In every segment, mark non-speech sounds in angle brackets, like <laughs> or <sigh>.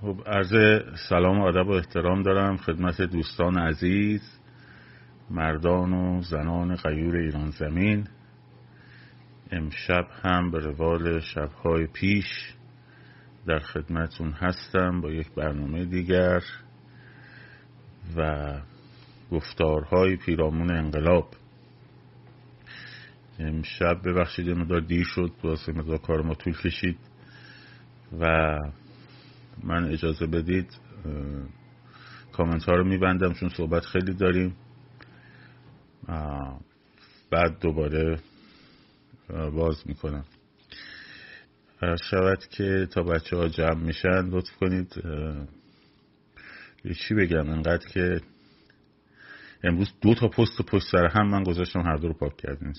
خب عرض سلام و ادب و احترام دارم خدمت دوستان عزیز مردان و زنان غیور ایران زمین. امشب هم به روال شبهای پیش در خدمتون هستم با یک برنامه دیگر و گفتارهای پیرامون انقلاب. امشب ببخشید مدار دیر شد واسه مدار کار ما طول کشید و من اجازه بدید کامنت ها رو میبندم چون صحبت خیلی داریم. بعد دوباره باز می‌کنم. شود که تا بچه ها جمع میشن لطف کنید چی بگم؟ انقدر که امروز دو تا پست پشت سر هم من گذاشتم هر دو رو پاک کردیم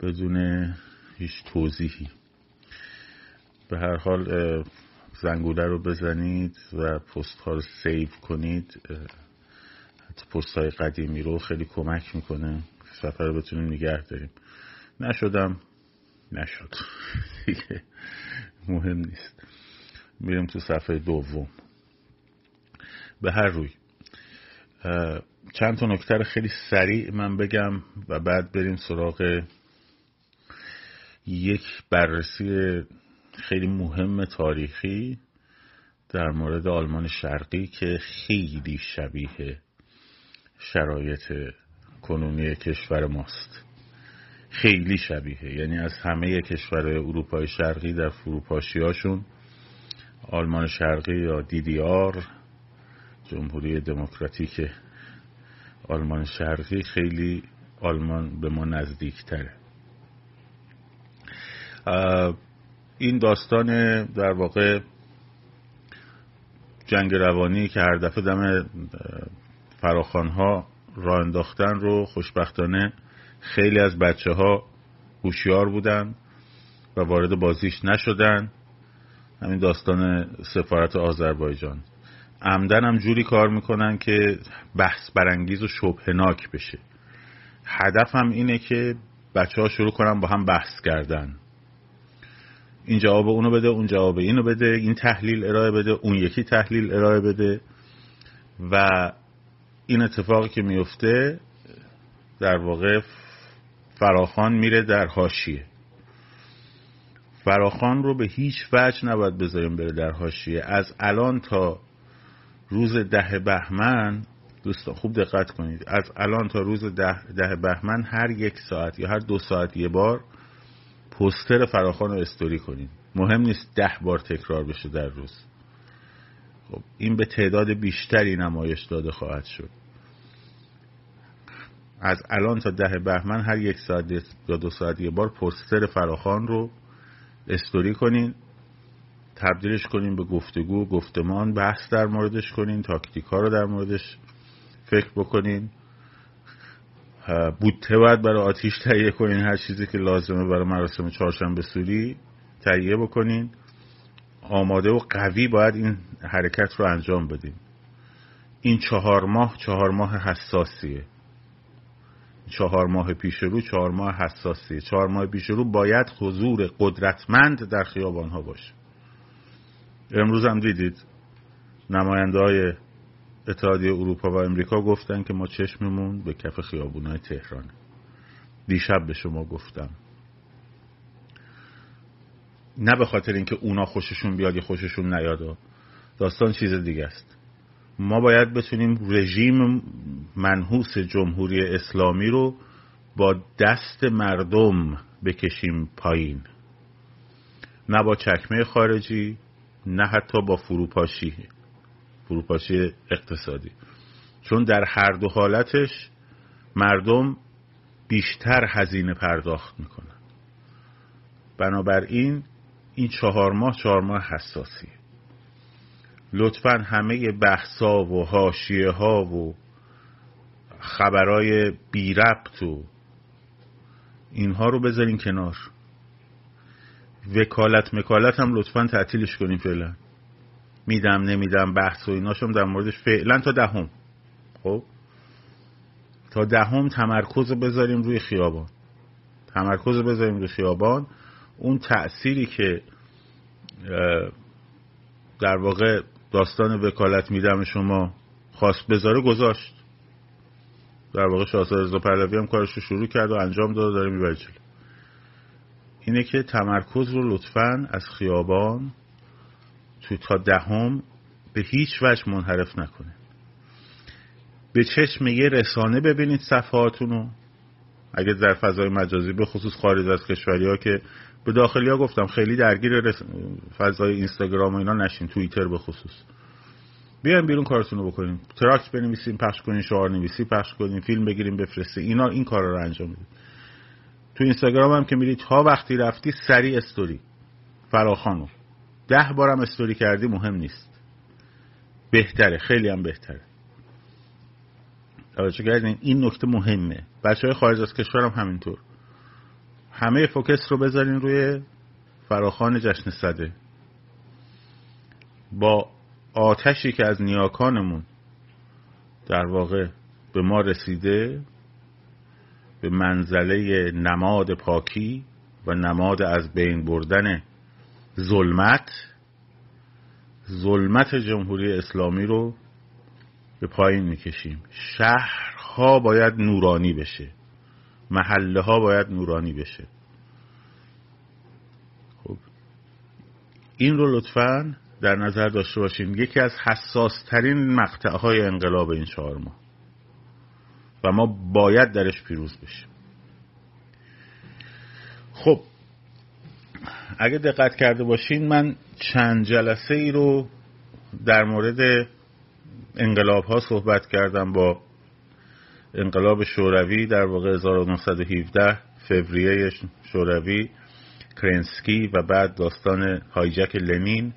بدون هیچ توضیحی. به هر حال زنگوله رو بزنید و پست ها رو سیو کنید. حتی پست های قدیمی رو خیلی کمک می‌کنه. سفر رو بتونیم نگه داریم. نشدم. نشد. <laughs> مهم نیست. میریم تو صفحه دوم. به هر روی. چند تا نکتر خیلی سریع من بگم و بعد بریم سراغ یک بررسی خیلی مهم تاریخی در مورد آلمان شرقی که خیلی شبیه شرایط کنونی کشور ماست. خیلی شبیه. یعنی از همه کشور اروپای شرقی در فروپاشیاشون آلمان شرقی یا دیدیار جمهوری دموکراتیک آلمان شرقی خیلی آلمان به ما نزدیک تره این داستان در واقع جنگ روانی که هر دفعه دم فراخان ها را انداختن رو خوشبختانه خیلی از بچه ها هوشیار بودن و وارد بازیش نشدن. همین داستان سفارت آذربایجان. عمدن هم جوری کار می‌کنن که بحث برانگیز و شبهناک بشه. هدف هم اینه که بچه ها شروع کنن با هم بحث کردن. این جواب اونو بده اون جواب اینو بده این تحلیل ارائه بده اون یکی تحلیل ارائه بده. و این اتفاقی که میفته در واقع فراخان میره در حاشیه. فراخان رو به هیچ وجه نباید بذاریم بره در حاشیه. از الان تا روز ده بهمن دوستان خوب دقت کنید. از الان تا روز ده, ده بهمن هر یک ساعت یا هر دو ساعت یه بار پوستر فراخان رو استوری کنید مهم نیست ده بار تکرار بشه در روز. خب این به تعداد بیشتری نمایش داده خواهد شد. از الان تا ده بهمن هر یک ساعت یا دو ساعت یه بار پوستر فراخان رو استوری کنین تبدیلش کنین به گفتگو گفتمان بحث در موردش کنین تاکتیک ها رو در موردش فکر بکنین. بودته باید برای آتیش تهیه کنین. هر چیزی که لازمه برای مراسم چهارشنبه سوری تهیه بکنین. آماده و قوی باید این حرکت رو انجام بدین. این چهار ماه چهار ماه حساسیه. چهار ماه پیش رو چهار ماه حساسیه. چهار ماه پیش رو باید حضور قدرتمند در خیابان ها باشه. امروز هم دیدید نماینده های اتحادیه اروپا و امریکا گفتن که ما چشممون به کف خیابونای تهرانه. دیشب به شما گفتم. نه به خاطر اینکه اونا خوششون بیاد یا خوششون نیاد. داستان چیز دیگه است. ما باید بتونیم رژیم منحوس جمهوری اسلامی رو با دست مردم بکشیم پایین. نه با چکمه خارجی نه حتی با فروپاشی. فروپاشی اقتصادی. چون در هر دو حالتش مردم بیشتر هزینه پرداخت می‌کنن. بنابراین این چهار ماه چهار ماه حساسی لطفا همه بحثا و حاشیه ها و خبرای بی ربط و اینها رو بذارین کنار. وکالت مکالت هم لطفا تعطیلش کنیم فعلا. میدم نمیدم بحث و ایناشم در موردش. فعلا تا دهم. خب؟ تا دهم تمرکز بذاریم روی خیابان. تمرکز بذاریم روی خیابان. اون تأثیری که در واقع داستان وکالت میدم شما خواست بذاره گذاشت. در واقع شاهزاده رضا پهلوی هم کارش رو شروع کرد و انجام داد داره می‌بره اینه که تمرکز رو لطفا از خیابان تو تا دهم به هیچ وجه منحرف نکنه. به چشم یه رسانه ببینید صفحاتون رو اگه در فضای مجازی به خصوص خارج از کشوری ها که به داخلی ها گفتم خیلی درگیر رس... فضای اینستاگرام و اینا نشین توییتر به خصوص. بیایم بیرون کارتون رو بکنیم. تراکت بنویسیم پخش کنیم شعار نویسی پخش کنیم فیلم بگیریم بفرستیم. اینا این کار رو انجام میدیم. تو اینستاگرام هم که میرید تا وقتی رفتی سری استوری. فراخانو. ده بارم استوری کردی مهم نیست. بهتره خیلی هم بهتره. توجه کردین؟ این نکته مهمه. بچه های خارج از کشور هم همینطور. همه فوکس رو بذارین روی فراخان جشن صده. با آتشی که از نیاکانمون در واقع به ما رسیده به منزله نماد پاکی و نماد از بین بردن ظلمت ظلمت جمهوری اسلامی رو به پایین می‌کشیم. شهرها باید نورانی بشه. محله ها باید نورانی بشه. خب این رو لطفا در نظر داشته باشیم. یکی از حساس ترین مقطع های انقلاب این چهار ماه. و ما باید درش پیروز بشیم. خب اگه دقت کرده باشین من چند جلسه ای رو در مورد انقلاب ها صحبت کردم با انقلاب شوروی در واقع 1917 فوریه شوروی کرنسکی و بعد داستان هایجک لنین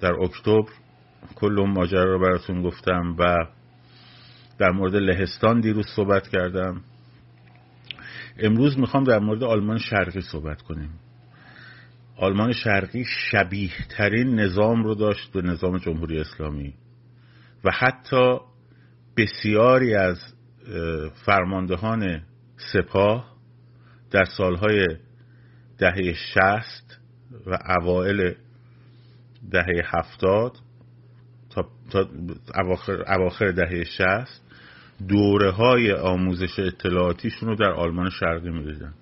در اکتبر کل اون ماجرا رو براتون گفتم و در مورد لهستان دیروز صحبت کردم. امروز می‌خوام در مورد آلمان شرقی صحبت کنیم. آلمان شرقی شبیه ترین نظام رو داشت به نظام جمهوری اسلامی. و حتی بسیاری از فرماندهان سپاه در سالهای دهه شست و اوائل دهه هفتاد تا, تا اواخر, اواخر دهه شست دوره های آموزش اطلاعاتیشون رو در آلمان شرقی می‌دیدن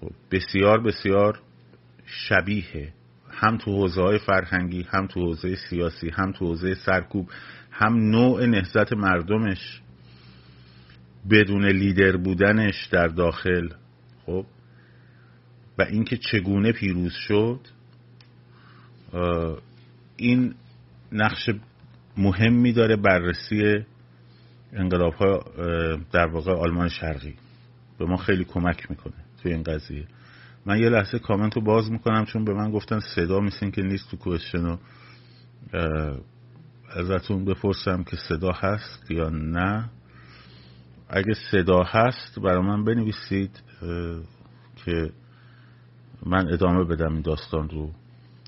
خب بسیار بسیار شبیه هم تو حوزه های فرهنگی هم تو حوزه سیاسی هم تو حوزه سرکوب هم نوع نهزت مردمش بدون لیدر بودنش در داخل. خب و اینکه چگونه پیروز شد این نقش مهمی داره بررسی انقلاب ها در واقع آلمان شرقی. به ما خیلی کمک می‌کنه توی این قضیه. من یه لحظه کامنت رو باز می‌کنم چون به من گفتن صدا میسین که نیست تو کوشن ازتون بپرسم که صدا هست یا نه. اگه صدا هست برای من بنویسید که من ادامه بدم این داستان رو.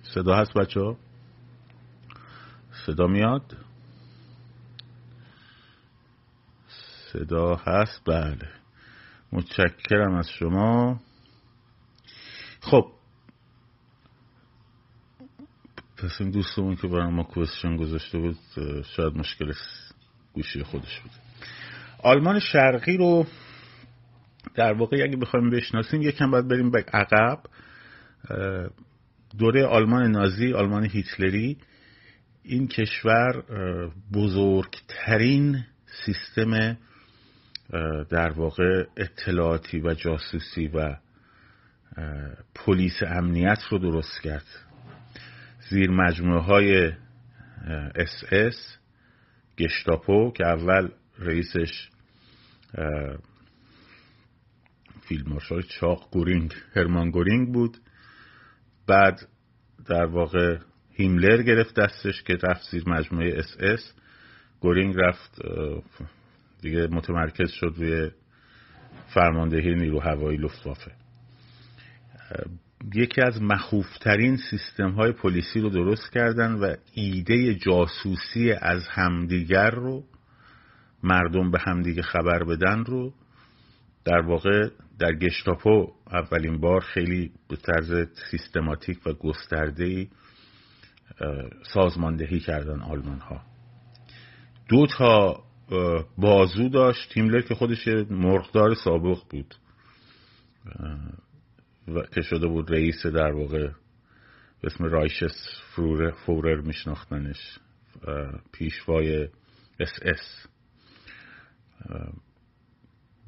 صدا هست بچه ها صدا میاد؟ صدا هست؟ بله. متشکرم از شما. خب. پس این دوستمون که برای ما کوشن گذاشته بود شاید مشکل گوشی خودش بود. آلمان شرقی رو در واقع اگه بخوایم بشناسیم یکم باید بریم به عقب. دوره آلمان نازی آلمان هیتلری. این کشور بزرگترین سیستم در واقع اطلاعاتی و جاسوسی و پلیس امنیت رو درست کرد. زیر مجموعه های اس اس گشتاپو که اول رئیسش فیلدمارشال چاق گورینگ هرمان گورینگ بود. بعد در واقع هیملر گرفت دستش که رفت زیر مجموعه اس اس. گورینگ رفت دیگه متمرکز شد روی فرماندهی نیرو هوایی لفتوافه یکی از مخوفترین سیستم های پلیسی رو درست کردن و ایده جاسوسی از همدیگر رو مردم به همدیگه خبر بدن رو در واقع در گشتاپو اولین بار خیلی به طرز سیستماتیک و گسترده سازماندهی کردن آلمان ها دو تا بازو داشت تیملر که خودش مرغدار سابق بود. و که شده بود رئیس در واقع به اسم رایشس فورر, فورر میشناختنش پیشوای اس اس.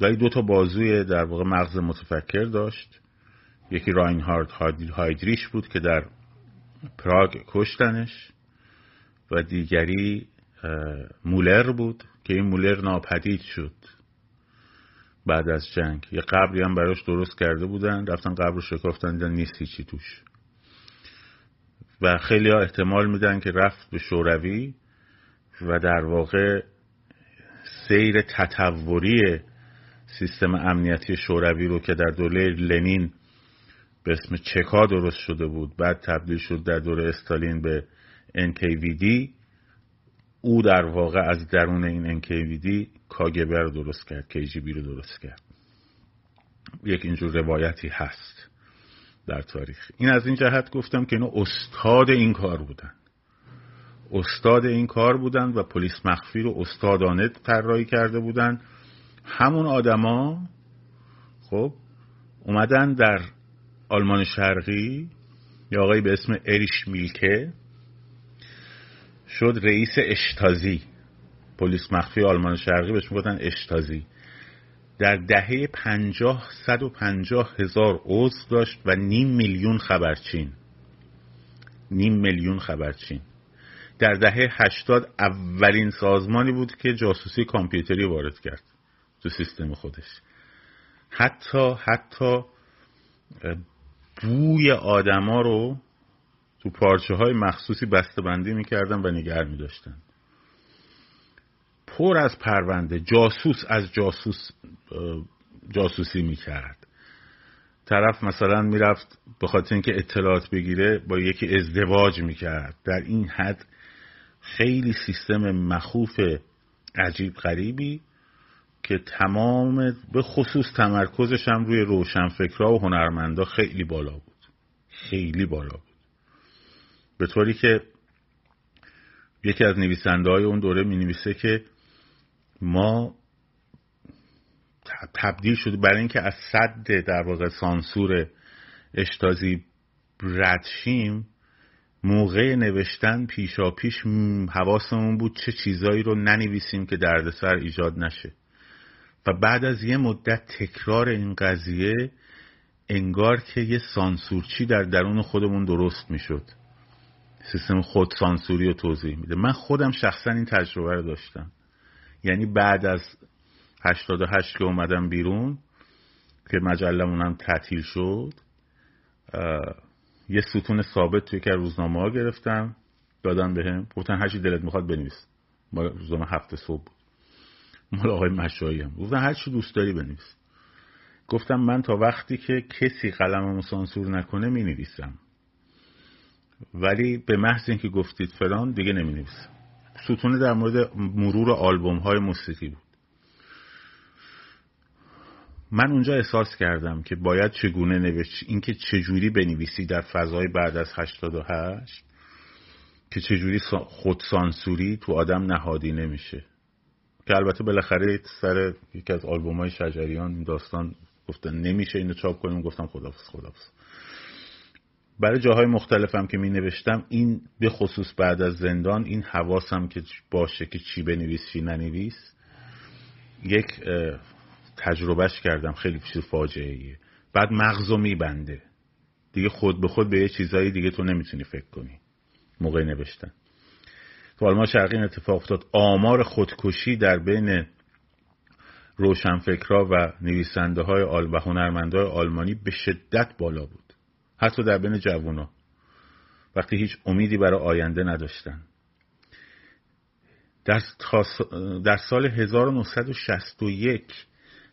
ولی دو تا بازوی در واقع مغز متفکر داشت. یکی راینهارد هایدریش بود که در پراگ کشتنش و دیگری مولر بود که این مولر ناپدید شد بعد از جنگ. یه قبری هم براش درست کرده بودن رفتن قبر رو شکافتن دیدن نیست هیچی توش. و خیلی ها احتمال میدن که رفت به شوروی و در واقع سیر تطوری سیستم امنیتی شوروی رو که در دوره لنین به اسم چکا درست شده بود. بعد تبدیل شد در دوره استالین به NKVD او در واقع از درون این NKVD کاگبه رو درست کرد KGB رو درست کرد. یک اینجور روایتی هست در تاریخ. این از این جهت گفتم که اینو استاد این کار بودن. استاد این کار بودن و پلیس مخفی رو استادانه طراحی کرده بودن. همون آدما خب اومدن در آلمان شرقی یا آقایی به اسم اریش میلکه شد رئیس اشتازی. پلیس مخفی آلمان شرقی بهش می‌گفتن اشتازی. در دهه پنجاه صد و پنجاه هزار عضو داشت و نیم میلیون خبرچین. نیم میلیون خبرچین. در دهه هشتاد اولین سازمانی بود که جاسوسی کامپیوتری وارد کرد تو سیستم خودش. حتی حتی بوی آدما رو تو پارچه های مخصوصی بسته بندی می‌کردن و نگر میداشتن. پر از پرونده جاسوس از جاسوس جاسوسی می‌کرد. طرف مثلا می‌رفت به خاطر اینکه اطلاعات بگیره با یکی ازدواج می‌کرد. در این حد خیلی سیستم مخوف عجیب غریبی که تمام به خصوص تمرکزش هم روی روشنفکرها و هنرمندا خیلی بالا بود. خیلی بالا بود. به طوری که یکی از نویسنده های اون دوره می نویسه که ما تبدیل شده برای اینکه از صد در واقع سانسور اشتازی ردشیم موقع نوشتن پیشا پیش حواسمون بود چه چیزایی رو ننویسیم که دردسر ایجاد نشه. و بعد از یه مدت تکرار این قضیه انگار که یه سانسورچی در درون خودمون درست می‌شد. سیستم خود سانسوری رو توضیح میده. من خودم شخصا این تجربه رو داشتم. یعنی بعد از 88 که اومدم بیرون که مجلمونم تعطیل شد یه ستون ثابت توی که روزنامه ها گرفتم. دادن بهم. گفتن هرچی دلت می‌خواد بنویس. ما روزنامه هفته صبح بود. مال آقای مشایی هم. گفتن هر چی دوست داری بنویس. گفتم من تا وقتی که کسی قلممو سانسور نکنه می نویسم ولی به محض اینکه گفتید فلان دیگه نمی نویسم ستونه در مورد مرور آلبوم های موسیقی بود. من اونجا احساس کردم که باید چگونه نوشت اینکه چجوری بنویسی در فضای بعد از 88 که چجوری خودسانسوری تو آدم نهادی نمیشه که البته بالاخره سر یکی از آلبوم های شجریان داستان گفتن نمیشه اینو چاپ کنیم. گفتم خدافز خدافز برای جاهای مختلفم که می نوشتم این به خصوص بعد از زندان این حواسم که باشه که چی بنویس چی ننویس یک تجربهش کردم. خیلی چیز فاجعه ایه بعد مغزو میبنده. دیگه خود به خود به یه چیزایی دیگه تو نمی‌تونی فکر کنی. موقع نوشتن. تو آلمان شرقی این اتفاق افتاد. آمار خودکشی در بین روشنفکرها و نویسنده های آل و هنرمنده های آلمانی به شدت بالا بود. حتی در بین جوونا. وقتی هیچ امیدی برای آینده نداشتن. در, در سال 1961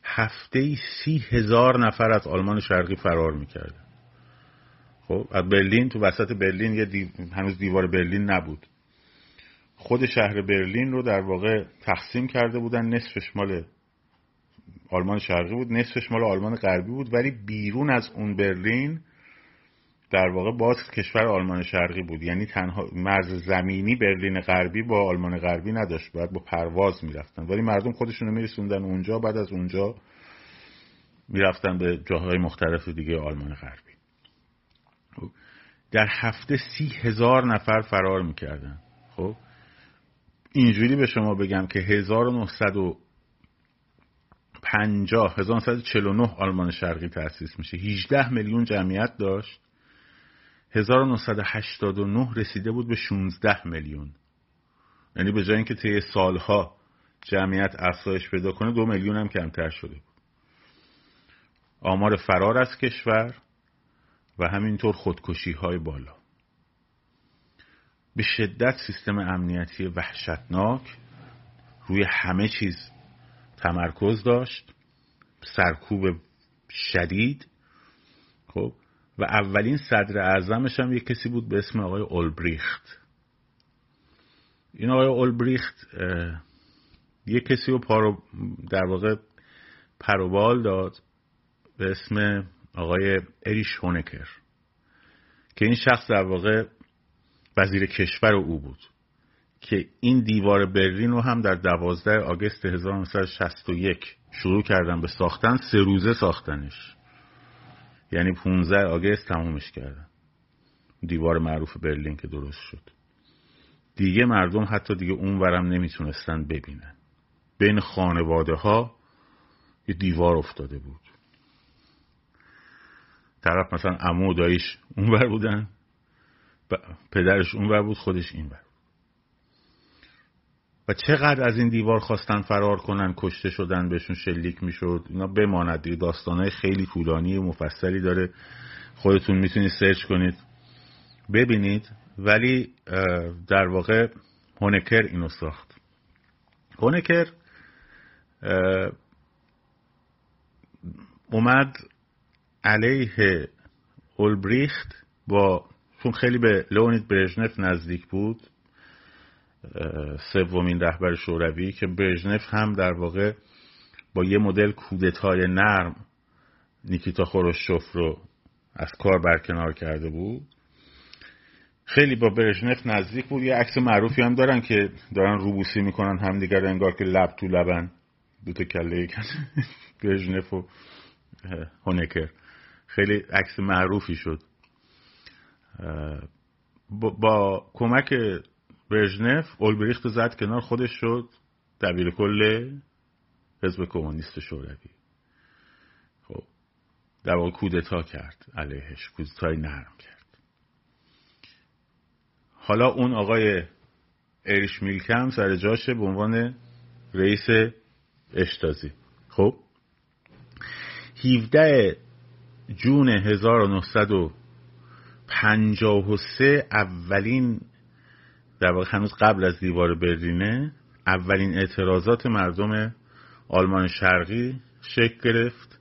هفته سی هزار نفر از آلمان شرقی فرار می‌کردن. خب از برلین تو وسط برلین یه دیو... هنوز دیوار برلین نبود. خود شهر برلین رو در واقع تقسیم کرده بودن. نصفش مال آلمان شرقی بود نصفش مال آلمان غربی بود ولی بیرون از اون برلین در واقع باز کشور آلمان شرقی بود. یعنی تنها مرز زمینی برلین غربی با آلمان غربی نداشت باید با پرواز می‌رفتن. ولی مردم خودشون رو میرسوندن اونجا بعد از اونجا می‌رفتن به جاهای مختلف دیگه آلمان غربی. در هفته سی هزار نفر فرار می‌کردن. خب اینجوری به شما بگم که 1950 1949 آلمان شرقی تأسیس میشه. 18 میلیون جمعیت داشت. 1989 رسیده بود به 16 میلیون. یعنی به جای اینکه طی سالها جمعیت افزایش پیدا کنه دو میلیون هم کمتر شده بود. آمار فرار از کشور و همینطور خودکشی های بالا. به شدت سیستم امنیتی وحشتناک روی همه چیز تمرکز داشت سرکوب شدید خب؟ و اولین صدر اعظمش هم یک کسی بود به اسم آقای اولبریخت. این آقای اولبریخت یک کسی رو پارو در واقع پروبال داد به اسم آقای اریش هونکر که این شخص در واقع وزیر کشور او بود که این دیوار برلین رو هم در دوازده آگست 1961 شروع کردن به ساختن سه روزه ساختنش. یعنی 15 آگست تمومش کردن. دیوار معروف برلین که درست شد. دیگه مردم حتی دیگه اون ورم نمی‌تونستن ببینن. بین خانواده ها یه دیوار افتاده بود. طرف مثلا امو و دایش اونور بودن. پدرش اونور بود خودش این بر و چقدر از این دیوار خواستن فرار کنن کشته شدن بهشون شلیک می‌شد اینا بماند دیگه. داستانهای خیلی طولانی و مفصلی داره. خودتون می‌تونید سرچ کنید. ببینید. ولی در واقع هونکر اینو ساخت. هونکر اومد علیه اولبریخت با چون خیلی به لونید برژنف نزدیک بود سومین رهبر شوروی که برژنف هم در واقع با یه مدل کودتای نرم نیکیتا خروشچوف رو از کار برکنار کرده بود. خیلی با برژنف نزدیک بود. یه عکس معروفی هم دارن که دارن روبوسی می‌کنن همدیگر انگار که لب تو لبن. دوتا کله <laughs> برژنف و هونکر. خیلی عکس معروفی شد. با, کمک برژنف اولبریخت زد کنار خودش شد دبیر کل حزب کمونیست شوروی. خب در واقع کودتا کرد علیهش کودتای نرم کرد. حالا اون آقای اریش میلکم سر جاشه به عنوان رئیس اشتازی. خب 17 جون 1953 اولین در واقع هنوز قبل از دیوار برلینه اولین اعتراضات مردم آلمان شرقی شکل گرفت.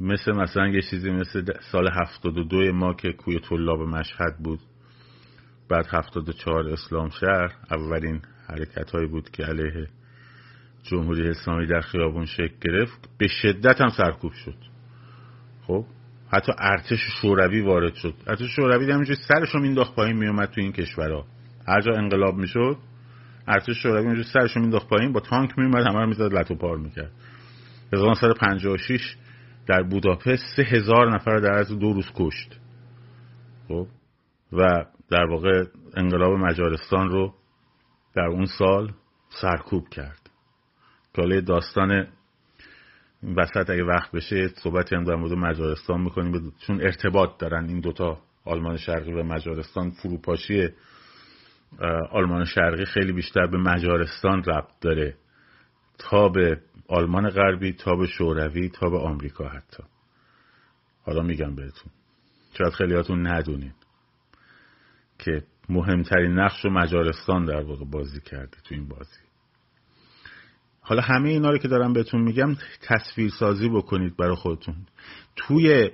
مثل مثلا یه چیزی مثل سال 72 ما که کوی طلاب مشهد بود. بعد 74 اسلام شهر اولین حرکت هایی بود که علیه جمهوری اسلامی در خیابون شکل گرفت. به شدت هم سرکوب شد. خب؟ حتی ارتش شوروی وارد شد. ارتش شوروی همینجوری سرش رو مینداخت پایین میومد تو این کشورها. هر جا انقلاب می‌شد ارتش شوروی اونجوری سرش رو مینداخت پایین با تانک میومد همه رو می‌زد لتو پار می‌کرد. 1956 در بوداپست سه هزار نفر در عرض دو روز کشت. خب؟ و در واقع انقلاب مجارستان رو در اون سال سرکوب کرد. که داستان وسط اگه وقت بشه صحبتی هم در مورد مجارستان می‌کنیم. چون ارتباط دارن این دوتا آلمان شرقی و مجارستان فروپاشی آلمان شرقی خیلی بیشتر به مجارستان ربط داره. تا به آلمان غربی تا به شوروی تا به آمریکا حتی. حالا میگم بهتون. شاید خیلیاتون ندونین که مهمترین نقش رو مجارستان در واقع بازی کرده تو این بازی. حالا همه اینا رو که دارم بهتون میگم تصویر سازی بکنید برای خودتون. توی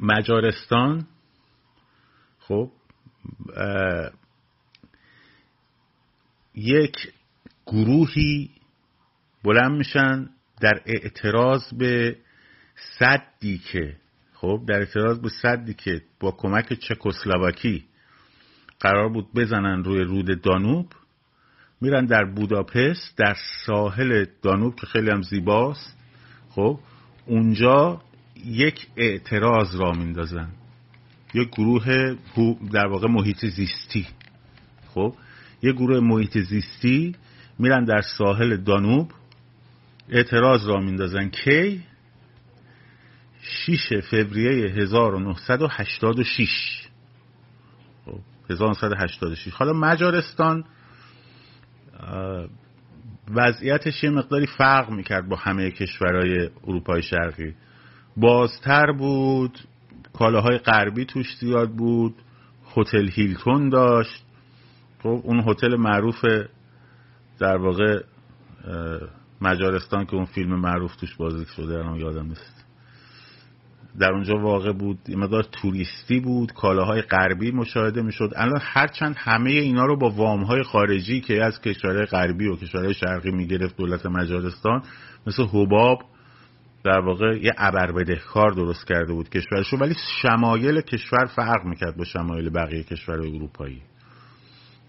مجارستان خب یک گروهی بلند میشن در اعتراض به صدی که خب در اعتراض به صدی که با کمک چکسلواکی قرار بود بزنن روی رود دانوب. میرن در بوداپست در ساحل دانوب که خیلی هم زیباست. خب اونجا یک اعتراض را میندازن. یک گروه در واقع محیط زیستی. خب یک گروه محیط زیستی میرن در ساحل دانوب اعتراض را میندازن کی 6 فوریه 1986 خب 1986 حالا مجارستان وضعیتش یه مقداری فرق می‌کرد با همه کشورهای اروپای شرقی. بازتر بود کالاهای غربی توش زیاد بود هتل هیلتون داشت. خب اون هتل معروف در واقع مجارستان که اون فیلم معروف توش بازی شده الان یادم نیست. در اونجا واقع بود مقدار توریستی بود کالاهای غربی مشاهده می‌شد. الان هرچند همه اینا رو با وامهای خارجی که از کشورهای غربی و کشورهای شرقی می‌گرفت دولت مجارستان مثل حباب در واقع یه کار درست کرده بود کشورشو ولی شمایل کشور فرق می‌کرد با شمایل بقیه کشورهای اروپایی.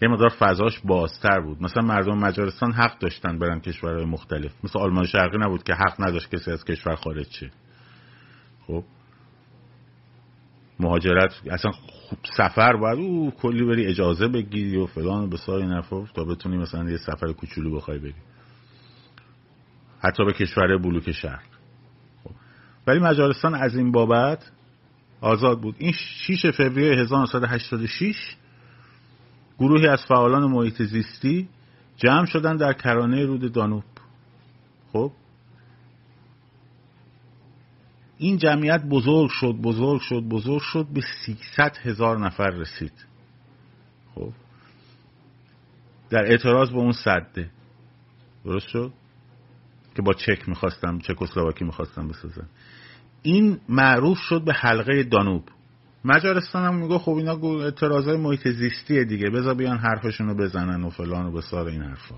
یه مقدار فضاش بازتر بود. مثلا مردم مجارستان حق داشتن برن کشورهای مختلف. مثل آلمان شرقی نبود که حق نداشت کسی از کشور خارج شه. خب؟ مهاجرت اصلا سفر باید او کلی بری اجازه بگیری و فلان و بسار این تا بتونی مثلا یه سفر کوچولو بخوای بری. حتی به کشور بلوک شرق خب. ولی مجارستان از این بابت آزاد بود. این 6 فوریه 1986 گروهی از فعالان محیط زیستی جمع شدن در کرانه رود دانوب. خب. این جمعیت بزرگ شد بزرگ شد بزرگ شد به 300 هزار نفر رسید. خب. در اعتراض به اون صده. درست شد؟ که با چک می‌خواستم چکسلواکی می‌خواستم بسازن این معروف شد به حلقه دانوب. مجارستان هم میگه خب اینا اعتراضای محیط زیستیه دیگه. بذار بیان حرفشون رو بزنن و فلان و بسار این حرفا.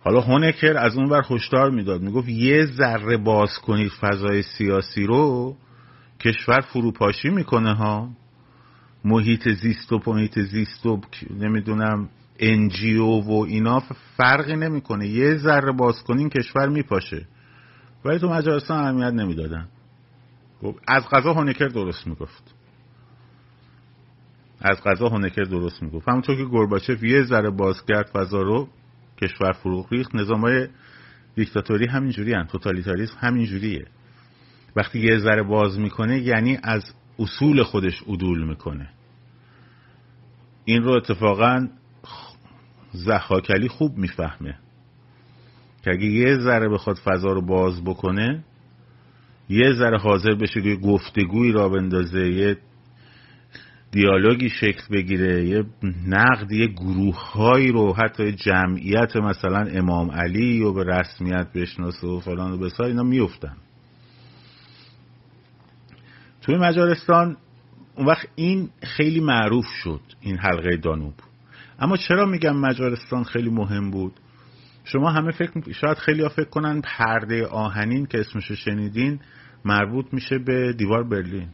حالا هونکر از اون بر هشدار می‌داد. می‌گفت یه ذره باز کنید فضای سیاسی رو کشور فروپاشی می‌کنه ها. محیط زیست و محیط زیست و نمی‌دونم انجیو و اینا فرقی نمی‌کنه. یه ذره باز کنین کشور میپاشه. ولی تو مجارستان اهمیت نمی‌دادن. از قضا هونکر درست می‌گفت. از قضا هونکر درست می‌گفت. همونطور که گرباچف یه ذره باز کرد فضا رو کشور فروغ ریخت نظام های دیکتاتوری همینجوری هم توتالیتاریسم همینجوریه. وقتی یه ذره باز می‌کنه یعنی از اصول خودش عدول می‌کنه. این رو اتفاقا زخاکلی خوب می‌فهمه. که اگه یه ذره بخواد فضا رو باز بکنه یه ذره حاضر بشه که گفتگوی را بندازه یه دیالوگی شکل بگیره یه نقد یه گروه هایی رو حتی جمعیت مثلا امام علی و به رسمیت بشناسه و فلان و بسار اینا میفتن توی مجارستان اون وقت این خیلی معروف شد این حلقه دانوب. اما چرا میگم مجارستان خیلی مهم بود؟ شما همه فکر شاید خیلی ها فکر کنن پرده آهنین که اسمشو شنیدین مربوط میشه به دیوار برلین.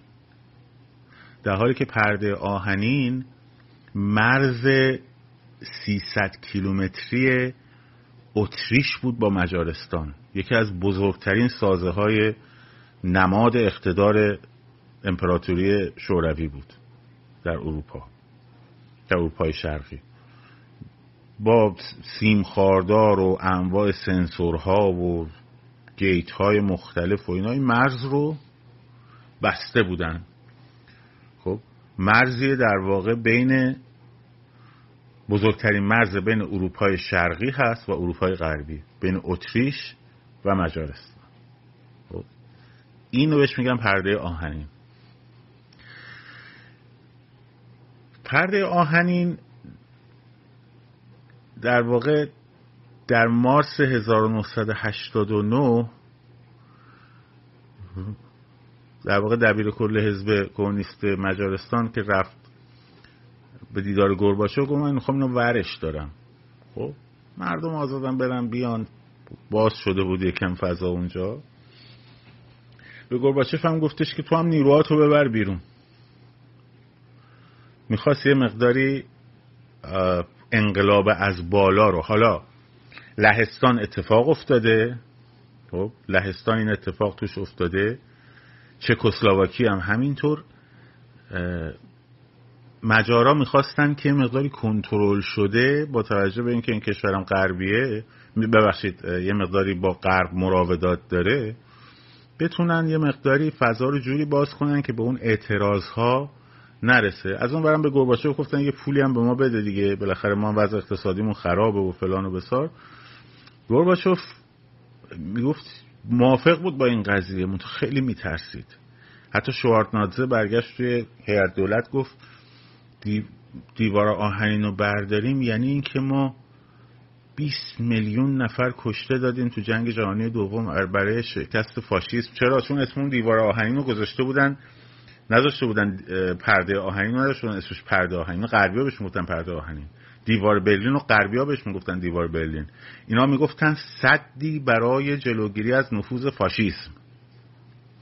در حالی که پرده آهنین مرز 300 کیلومتری اتریش بود با مجارستان. یکی از بزرگترین سازه های نماد اقتدار امپراتوری شوروی بود در اروپا در اروپای شرقی. با سیم خاردار و انواع سنسورها و گیت های مختلف و اینا این مرز رو بسته بودن. خب مرزی در واقع بین بزرگترین مرز بین اروپای شرقی هست و اروپای غربی بین اتریش و مجارستان. خب این رو بهش میگن پرده آهنین. پرده آهنین در واقع در مارس 1989 در واقع دبیر کل حزب کمونیست مجارستان که رفت به دیدار گرباچو گفت من می‌خوام اینو ورش دارم. خب مردم آزادن برن بیان. باز شده بود یکم فضا اونجا. به گرباچف هم گفتش که تو هم نیروهاتو ببر بیرون. می‌خواست یه مقداری انقلاب از بالا رو. حالا لهستان اتفاق افتاده. خب لهستان این اتفاق توش افتاده. چکسلواکی هم همینطور مجارا می‌خواستن که مقداری کنترل شده با توجه به اینکه این کشورم غربیه ببخشید یه مقداری با غرب مراودات داره بتونن یه مقداری فضا رو جوری باز کنن که به اون اعتراض ها نرسه. از اون برم به گرباچوف گفتن یه پولی هم به ما بده دیگه بالاخره ما وضع اقتصادیمون خرابه و فلان و بسار. گرباچوف می‌گفت موافق بود با این قضیه منتها خیلی میترسید. حتی شوارتنادزه برگشت توی هیئت دولت گفت دیوار آهنین رو برداریم. یعنی اینکه ما 20 میلیون نفر کشته دادیم تو جنگ جهانی دوم برای شکست فاشیسم. چرا؟ چون اسم اون دیوار آهنین رو گذاشته بودن نذاشته بودن پرده آهنین نداشته بودن اسمش پرده آهنین. غربیا بهش می‌گفتن پرده آهنین. دیوار برلین و غربیا بهش می‌گفتن دیوار برلین. اینا می‌گفتن صدی برای جلوگیری از نفوذ فاشیسم.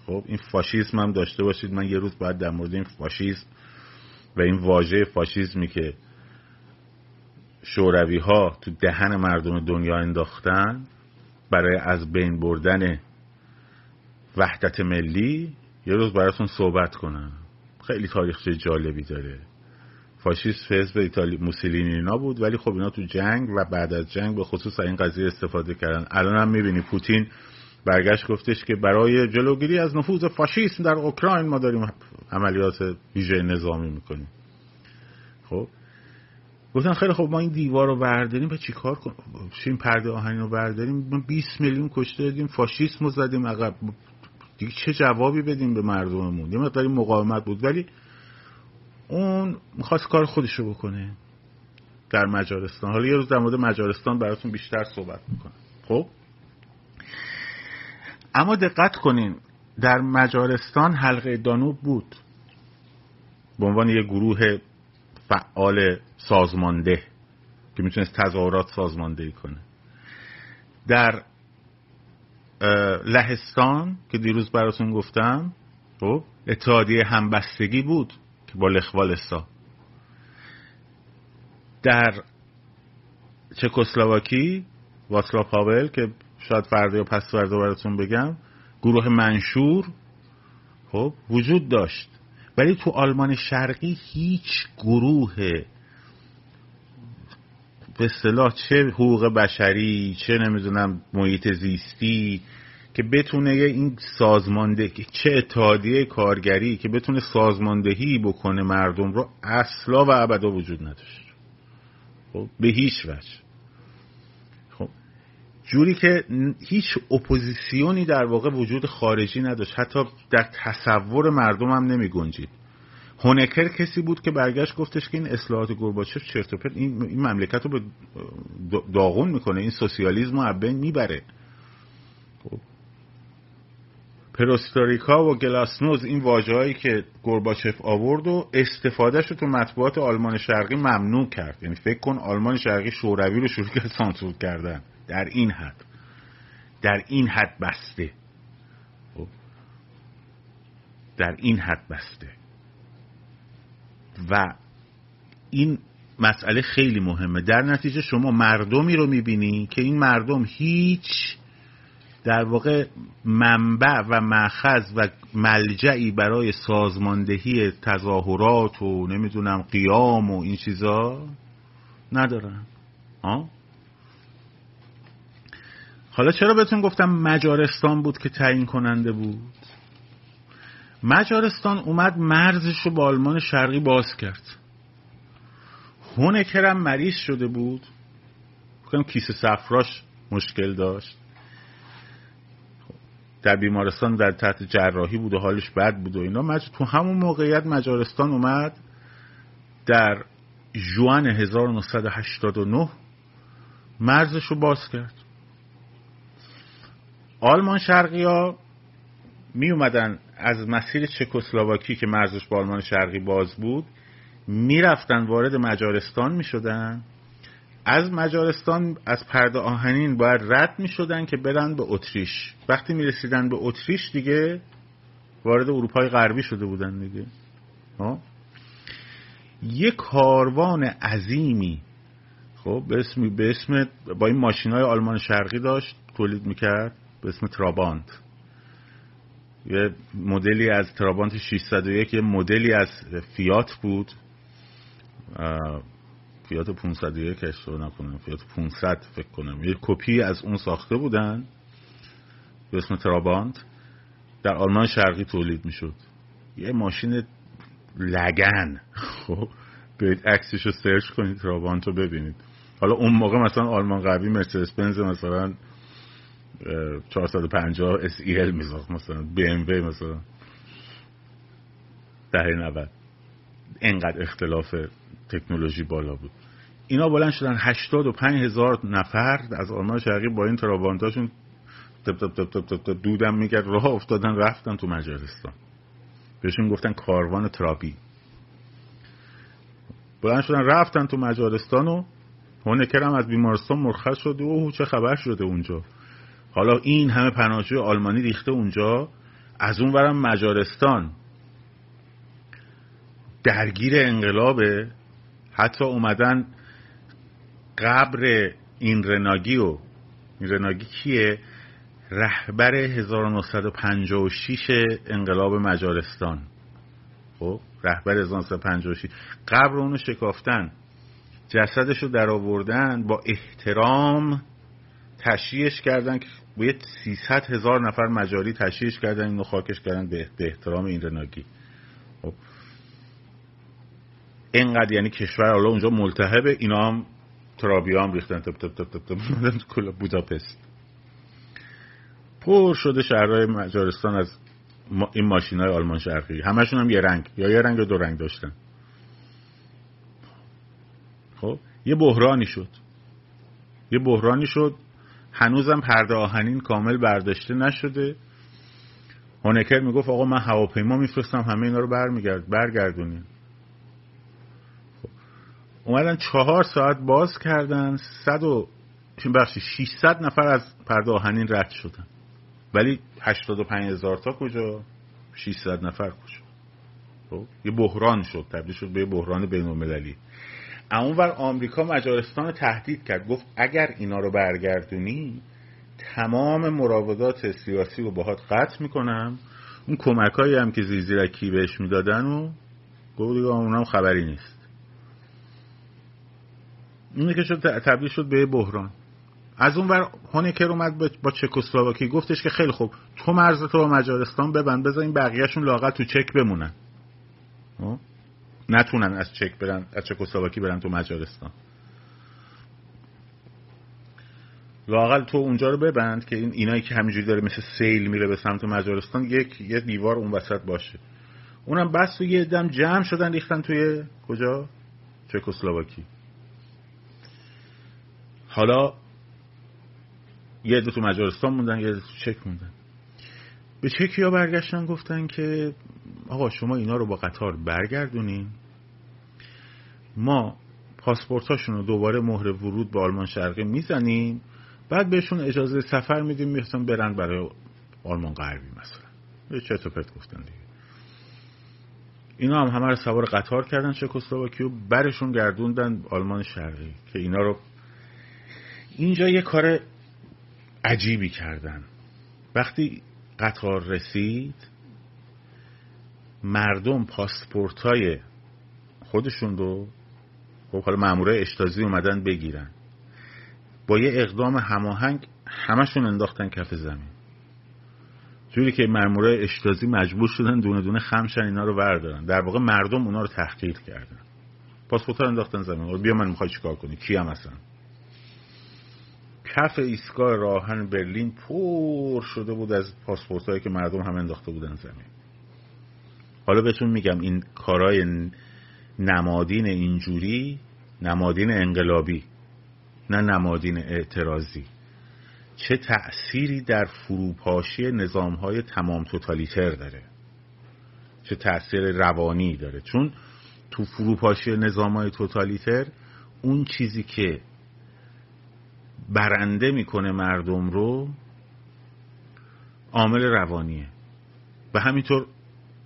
خب این فاشیسم هم داشته باشید. من یه روز باید در مورد این فاشیسم و این واژه فاشیسمی که شوروی ها تو دهن مردم دنیا انداختن برای از بین بردن وحدت ملی یه روز براتون صحبت کنم. خیلی تاریخچه جالبی داره. فاشیست حزب ایتالی موسولینی اینا بود ولی خب اینا تو جنگ و بعد از جنگ به خصوص این قضیه استفاده کردن. الان هم می‌بینی پوتین برگشت گفتش که برای جلوگیری از نفوذ فاشیسم در اوکراین ما داریم عملیات ویژه نظامی می‌کنیم. خب؟ گفتن خیلی خب ما این دیوار رو برداریم به چی کار کنیم این پرده آهنین رو برداریم ما 20 میلیون کشته دادیم فاشیسم رو زدیم عقب. دیگه چه جوابی بدیم به مردممون؟ یه مقداری مقاومت بود ولی اون می‌خواست کار خودش رو بکنه در مجارستان. حالا یه روز در مورد مجارستان براتون بیشتر صحبت می‌کنم. خب؟ اما دقت کنین در مجارستان حلقه دانوب بود. به عنوان یه گروه فعال سازمانده که می‌تونست تظاهرات سازماندهی کنه. در لهستان که دیروز براتون گفتم خب اتحادیه همبستگی بود. با لخوالستا در چکسلواکی واسلا پاول که شاید فردا یا پس فردا براتون بگم گروه منشور خب وجود داشت. ولی تو آلمان شرقی هیچ گروه به اصطلاح چه حقوق بشری چه نمی‌دونم محیط زیستی که بتونه این سازماندهی چه اتحادیه کارگری که بتونه سازماندهی بکنه مردم رو اصلا و ابدا وجود نداشت. خب به هیچ وجه. خب جوری که هیچ اپوزیسیونی در واقع وجود خارجی نداشت. حتی در تصور مردم هم نمی گنجید. هونکر کسی بود که برگشت گفتش که این اصلاحات گورباچف چرت و پرت این, این مملکت رو به داغون می‌کنه این سوسیالیسم رو بین می‌بره. پروسترویکا و گلاسنوست این واژه‌هایی که گورباچف آورد و استفادهش رو تو مطبوعات آلمان شرقی ممنوع کرد. یعنی فکر کن آلمان شرقی شوروی رو شروع کرد سانسور کردن. در این حد. در این حد بسته. خب. در این حد بسته. و این مسئله خیلی مهمه. در نتیجه شما مردمی رو می‌بینی که این مردم هیچ در واقع منبع و مخز و ملجعی برای سازماندهی تظاهرات و نمی‌دونم قیام و این چیزا ندارن. آه؟ حالا چرا بهتون گفتم مجارستان بود که تعیین کننده بود؟ مجارستان اومد مرزش رو با آلمان شرقی باز کرد. هونکرم مریض شده بود. کیسه سفراش مشکل داشت. در بیمارستان در تحت جراحی بود و حالش بد بود و اینا. مج... تو همون موقعیت مجارستان اومد. در جوان 1989 مرزش رو باز کرد. آلمان شرقی ها می اومدن از مسیر چکسلواکی که مرزش با آلمان شرقی باز بود می‌رفتن وارد مجارستان می شدن. از مجارستان از پرده آهنین باید رد می شدن که برن به اتریش. وقتی می رسیدن به اتریش دیگه وارد اروپای غربی شده بودن دیگه. ها یه کاروان عظیمی خب به اسم, به اسم با این ماشین های آلمان شرقی داشت تولید می‌کرد به اسم ترابانت. یه مدلی از ترابانت 601 یه مدلی از فیات بود. فیات 501 اشتباه نکنم. فیات 500 فکر کنم. یه کپی از اون ساخته بودن به اسم ترابانت در آلمان شرقی تولید می‌شد. یه ماشین لگن. خب برید عکسش رو سرچ کنید ترابانت رو ببینید. حالا اون موقع مثلا آلمان غربی مرسدس بنز مثلا 450 SEL میساخت مثلا وی مثلا. دهه 90 انقدر اختلاف تکنولوژی بالا بود. اینا بلند شدن 85 هزار نفر از آلمان شرقی با این ترابانتاشون دودم میگرد راه افتادن رفتن تو مجارستان. بهشون گفتن کاروان ترابی. بلند شدن رفتن تو مجارستان و هونکر هم از بیمارستان مرخص شده و چه خبر شده اونجا؟ حالا این همه پناهجوی آلمانی ریخته اونجا از اون ورم مجارستان. درگیر انقلابه. حتی اومدن قبر این رناگی و این رناگی کیه؟ رهبر 1956 انقلاب مجارستان. خب رهبر 1956 قبر اونو شکافتن. جسدش رو در آوردن با احترام تشییعش کردن که باید 300 هزار نفر مجاری تشییعش کردن اینو خاکش کردن به احترام این رناگی. خب. اینقدر یعنی کشور حالا اونجا ملتهبه اینا هم ترابی هم ریختن تب تب تب تب تب کل بوداپست. پر شده شهرهای مجارستان از این ماشین های آلمان شرقی. همشون هم یه رنگ یا یه رنگ دو رنگ داشتن. خب یه بحرانی شد. یه بحرانی شد. هنوزم پرده آهنین کامل برداشته نشده. هونکر می‌گفت آقا من هواپیما میفرستم همه اینا رو برمیگرد برگردونیم خب. اومدن چهار ساعت باز کردن صد و بخشی 600 نفر از پرده آهنین رد شدن. ولی 85 هزار تا کجا؟ 600 نفر کجا؟ خب یه بحران شد تبدیل شد به یه بحران بین المللی اونور آمریکا مجارستان تهدید کرد گفت اگر اینا رو برگردونی تمام مراودات سیاسی رو باهات قطع می‌کنم. اون کمک هایی هم که زیزیرکی بهش می‌دادن و گفت دیگه اونم خبری نیست. اینه که شد تبدیل شد به بحران. از اون ور هونکر اومد با چکسلواکی. گفتش که خیلی خوب. تو مرز تو با مجارستان ببند بذار این بقیهشون لاغت تو چک بمونن. خب؟ نتونن از چک برن از چکسلواکی برن تو مجارستان. لاقل تو اونجا رو ببند که این اینایی که همینجوری داره مثل سیل میره به سمت مجارستان یک یه دیوار اون وسط باشه. اونم بس و یه دم جمع شدن ریختن توی کجا؟ چکسلواکی. حالا یه دو تو مجارستان موندن یه دو تو چک موندن. به چکیا برگشتن؟ گفتن که آقا شما اینا رو با قطار برگردونین. ما پاسپورتاشون رو دوباره مهر ورود به آلمان شرقی می‌زنیم. بعد بهشون اجازه سفر میدیم می‌خواستن برن برای آلمان غربی مثلا. یه چه پرت گفتن دیگه. اینا هم همه رو سوار قطار کردن چکسلواکی و برشون گردوندن آلمان شرقی که اینا رو اینجا یه کار عجیبی کردن. وقتی قطار رسید مردم پاسپورت های خودشون رو خب حالا مامورای اشتازی اومدن بگیرن. با یه اقدام هماهنگ همشون انداختن کف زمین. جوری که مامورای اشتازی مجبور شدن دونه دونه خمشن اینا رو بردارن در واقع مردم اونا رو تحقیر کردن. پاسپورت ها انداختن زمین. بیا من می‌خوای چیکار کنی کیم هستن کف ایستگاه راهن برلین پر شده بود از پاسپورت هایی که مردم هم انداخته بودن زمین. حالا بهتون میگم این کارای نمادین اینجوری نمادین انقلابی نه نمادین اعتراضی. چه تأثیری در فروپاشی نظام های تمام توتالیتر داره؟ چه تأثیر روانی داره؟ چون تو فروپاشی نظام های توتالیتر اون چیزی که برنده می‌کنه مردم رو عامل روانیه. و همینطور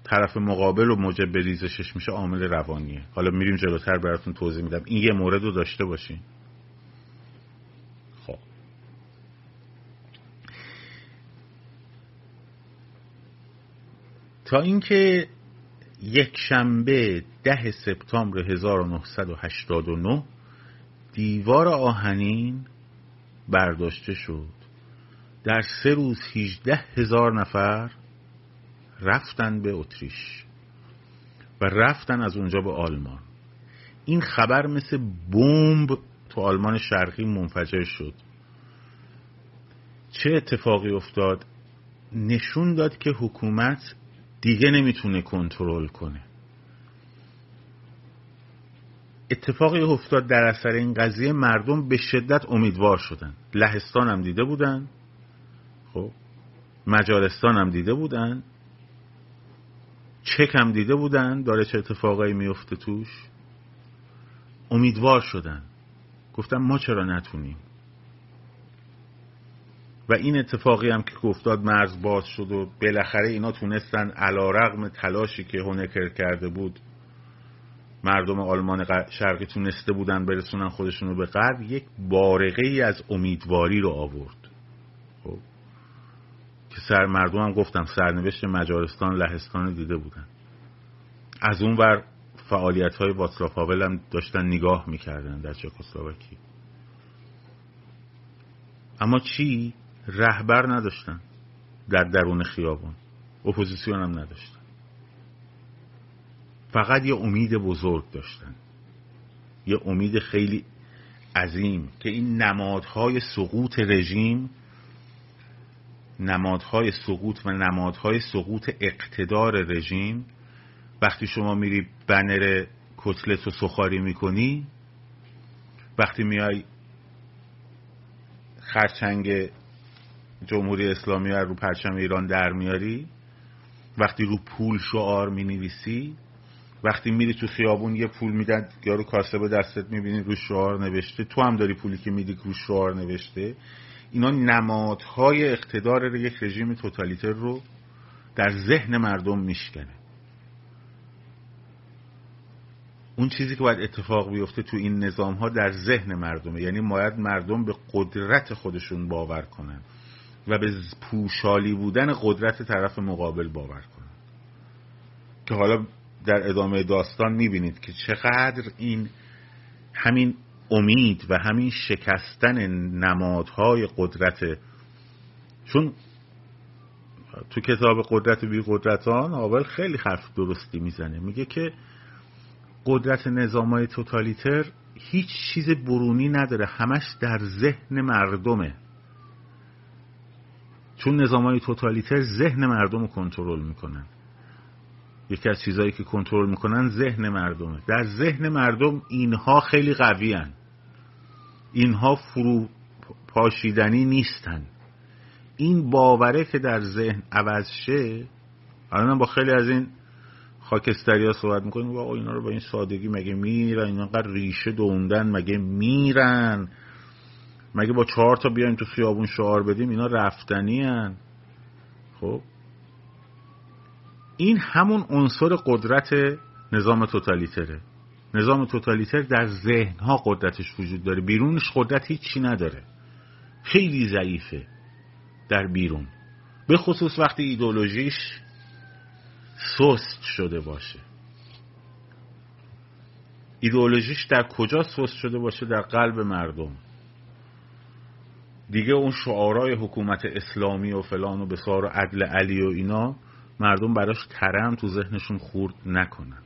طرف مقابل و موجب ریزشش میشه عامل روانیه. حالا میریم جلوتر براتون توضیح میدم. این یه مورد رو داشته باشین. خب. تا اینکه یک شنبه ده سپتامبر 1989 دیوار آهنین برداشته شد. در سه روز 18 هزار نفر رفتن به اتریش و رفتن از اونجا به آلمان. این خبر مثل بمب تو آلمان شرقی منفجر شد. چه اتفاقی افتاد؟ نشون داد که حکومت دیگه نمی‌تونه کنترل کنه. اتفاقی افتاد در اثر این قضیه مردم به شدت امیدوار شدن. لهستان هم دیده بودن. خب مجارستان هم دیده بودن. چک هم دیده بودن. داره چه اتفاقایی میفته توش. امیدوار شدن. گفتم ما چرا نتونیم؟ و این اتفاقی هم که افتاد مرز باز شد و بالاخره اینا تونستن علا رغم تلاشی که هونکر کرده بود مردم آلمان شرقی تونسته بودن برسونن خودشون رو به غرب یک بارقه ای از امیدواری رو آورد. خب. که سر مردم هم گفتم سرنوشت مجارستان لهستان دیده بودن. از اون بر فعالیت های واتسلاف هم داشتن نگاه می‌کردن در چکسلواکی. اما چی؟ رهبر نداشتن در درون خیابان اپوزیسیون هم نداشتن فقط یه امید بزرگ داشتن. یه امید خیلی عظیم که این نمادهای سقوط رژیم نمادهای سقوط و نمادهای سقوط اقتدار رژیم وقتی شما میری بنر کتلت رو سخاری می‌کنی وقتی میای خرچنگ جمهوری اسلامی رو پرچم ایران در میاری وقتی رو پول شعار می نویسی وقتی میری تو خیابون یه پول میدن یارو کاسه به دستت می‌بینی رو شعار نوشته. تو هم داری پولی که میدی رو شعار نوشته. اینا نمادهای اقتدار یک رژیم توتالیتر رو در ذهن مردم میشکنه. اون چیزی که باید اتفاق بیفته تو این نظام ها در ذهن مردمه. یعنی باید مردم به قدرت خودشون باور کنن و به پوشالی بودن قدرت طرف مقابل باور کنن. که حالا در ادامه داستان می‌بینید که چقدر این همین امید و همین شکستن نمادهای قدرت چون تو کتاب قدرت بی قدرتان آول خیلی حرف درستی می‌زنه. میگه که قدرت نظام های توتالیتر هیچ چیز برونی نداره همش در ذهن مردمه. چون نظام های توتالیتر ذهن مردم رو کنترل می‌کنن. یکی از چیزهایی که کنترل می‌کنن ذهن مردمه. در ذهن مردم اینها خیلی قوی اینها فرو پاشیدنی نیستن. این باوره که در ذهن عوض شه الان با خیلی از این خاکستری ها صحبت می‌کنیم و اینا رو با این سادگی مگه میرن؟ اینا قدر ریشه دوندن مگه میرن؟ مگه با چهار تا بیایم تو خیابون شعار بدیم؟ اینا رفتنی هن. خب؟ این همون عنصر قدرت نظام توتالیتره. نظام توتالیتر در ذهن ها قدرتش وجود داره. بیرونش قدرت هیچی نداره. خیلی ضعیفه در بیرون. به خصوص وقتی ایدولوژیش سست شده باشه. ایدئولوژیش در کجا سست شده باشه؟ در قلب مردم. دیگه اون شعارهای حکومت اسلامی و فلان و بسار و عدل علی و اینا مردم براش ترم تو ذهنشون خورد نکنن.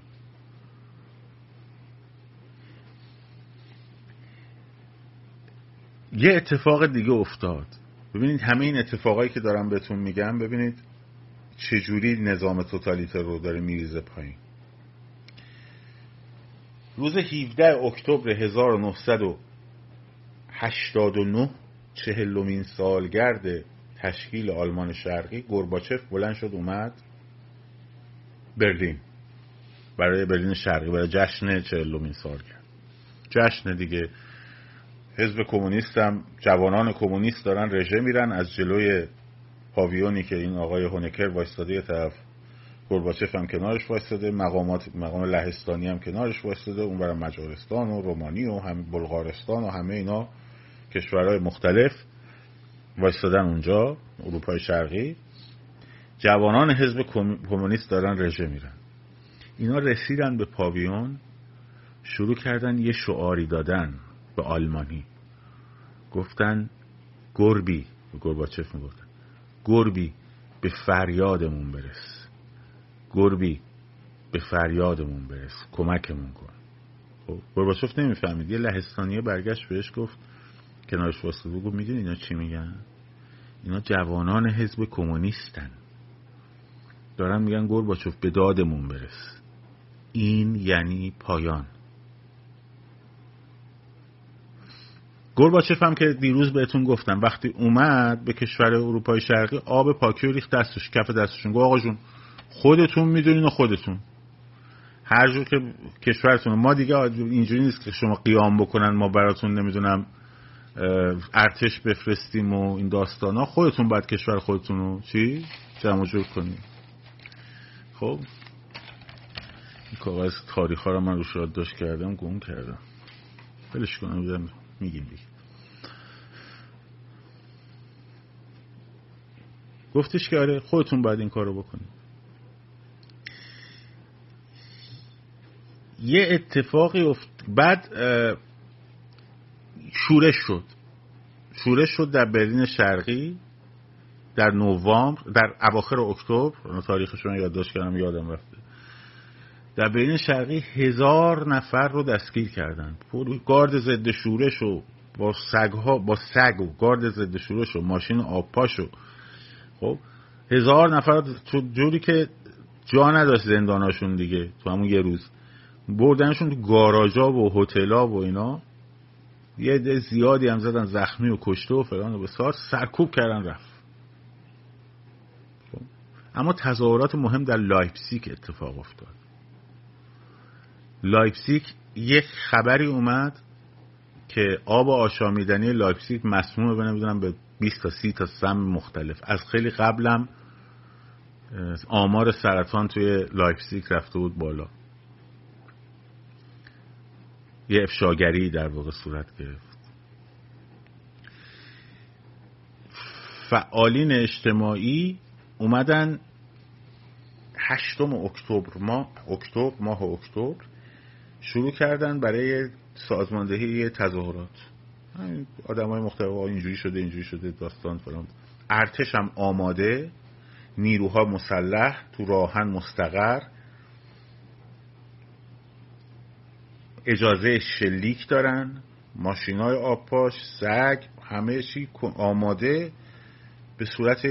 یه اتفاق دیگه افتاد. ببینید همه این اتفاقایی که دارم بهتون میگم ببینید چجوری نظام توتالیتر رو داره میریزه پایین. روز 17 اکتبر 1989 چهلمین سالگرد تشکیل آلمان شرقی گرباچف بلند شد اومد برلین. برای برلین شرقی برای جشن چهلمین سالگرد جشن دیگه. حزب کمونیست هم جوانان کمونیست دارن رژه میرن. از جلوی پاویونی که این آقای هونکر وایستاده یه طرف گرباچف هم کنارش وایستاده مقامات مقام لهستانی هم کنارش وایستاده اون برای مجارستان و رومانی و هم بلغارستان و همه اینا کشورهای مختلف. وایستادن اونجا اروپای شرقی. جوانان حزب کمونیست دارن رژه میرن. اینا رسیدن به پاویون شروع کردن یه شعاری دادن به آلمانی. گفتن گربی به گرباچف می‌گفتن. گربی به فریادمون برس. گربی به فریادمون برس. کمکمون کن. خب گرباچف نمی‌فهمید. یه لهستانیه برگشت بهش گفت کنارش واسه بگو می‌دونی اینا چی میگن؟ اینا جوانان حزب کمونیستن. دارن میگن گرباچف به دادمون برس. این یعنی پایان. گرباچف هم که دیروز بهتون گفتم وقتی اومد به کشور اروپای شرقی آب پاکی و ریخت دستش کف دستشون. گفت آقا جون خودتون می‌دونین و خودتون. هر جور که کشورتون ما دیگه اینجوری نیست که شما قیام بکنن ما براتون نمی‌دونم ارتش بفرستیم و این داستان ها خودتون باید کشور خودتون رو چی؟ جمع جور کنیم. خب. این کاغذ تاریخ ها رو من روش داشت کردم گم کردم. بلش کنم میگیم دیگه. گفتش که آره خودتون باید این کارو بکنید. یه اتفاقی افت... بعد شورش شد. شورش شد در برلین شرقی در نوامبر در اواخر اکتبر تاریخش رو یادداشت کردم یادم رفته. در برلین شرقی هزار نفر رو دستگیر کردن. گارد ضد شورش و با سگ ها با سگ و گارد ضد شورش و ماشین آبپاش و خب هزار نفر جوری که جا نداشت زنداناشون دیگه تو همون یه روز. بردنشون تو گاراژا و هتلا و اینا. یه ده زیادی هم زدن زخمی و کشته و فلان و بسار سرکوب کردن رفت. خب. اما تظاهرات مهم در لایپسیک اتفاق افتاد. لایپسیک یک خبری اومد که آب آشامیدنی لایپسیک مسمومه به نمی‌دونم به 20 تا 30 تا سم مختلف. از خیلی قبلم آمار سرطان توی لایپسیک رفته بود بالا. یه افشاگری در واقع صورت گرفت. فعالین اجتماعی اومدن هشتم اکتبر ماه اکتبر ماه اکتبر شروع کردن برای سازماندهی تظاهرات. آدم های مختلف اینجوری شده اینجوری شده داستان فلان. ارتش هم آماده نیروها مسلح تو راهن مستقر اجازه شلیک دارن ماشین های آبپاش سگ همه چی آماده به صورت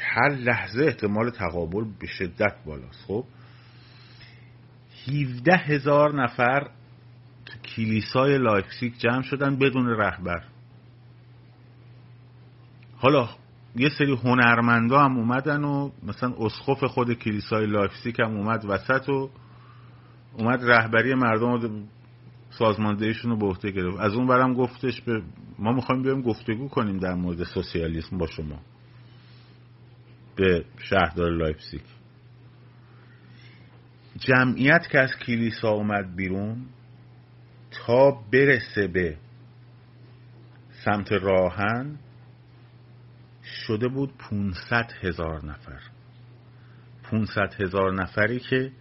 هر لحظه احتمال تقابل به شدت بالاست. خب؟ 17 هزار نفر تو کلیسای لایپسیک جمع شدن بدون رهبر. حالا یه سری هنرمندا هم اومدن و مثلا اسقف خود کلیسای لایپسیک هم اومد وسط و اومد رهبری مردم رو سازماندهیشون رو به عهده گرفت. از اون ورم گفتش به ما می‌خوایم بیایم گفتگو کنیم در مورد سوسیالیسم با شما. به شهردار لایپسیک جمعیت که از کلیسا اومد بیرون تا برسه به سمت راه‌آهن شده بود 500 هزار نفر. 500 هزار نفری که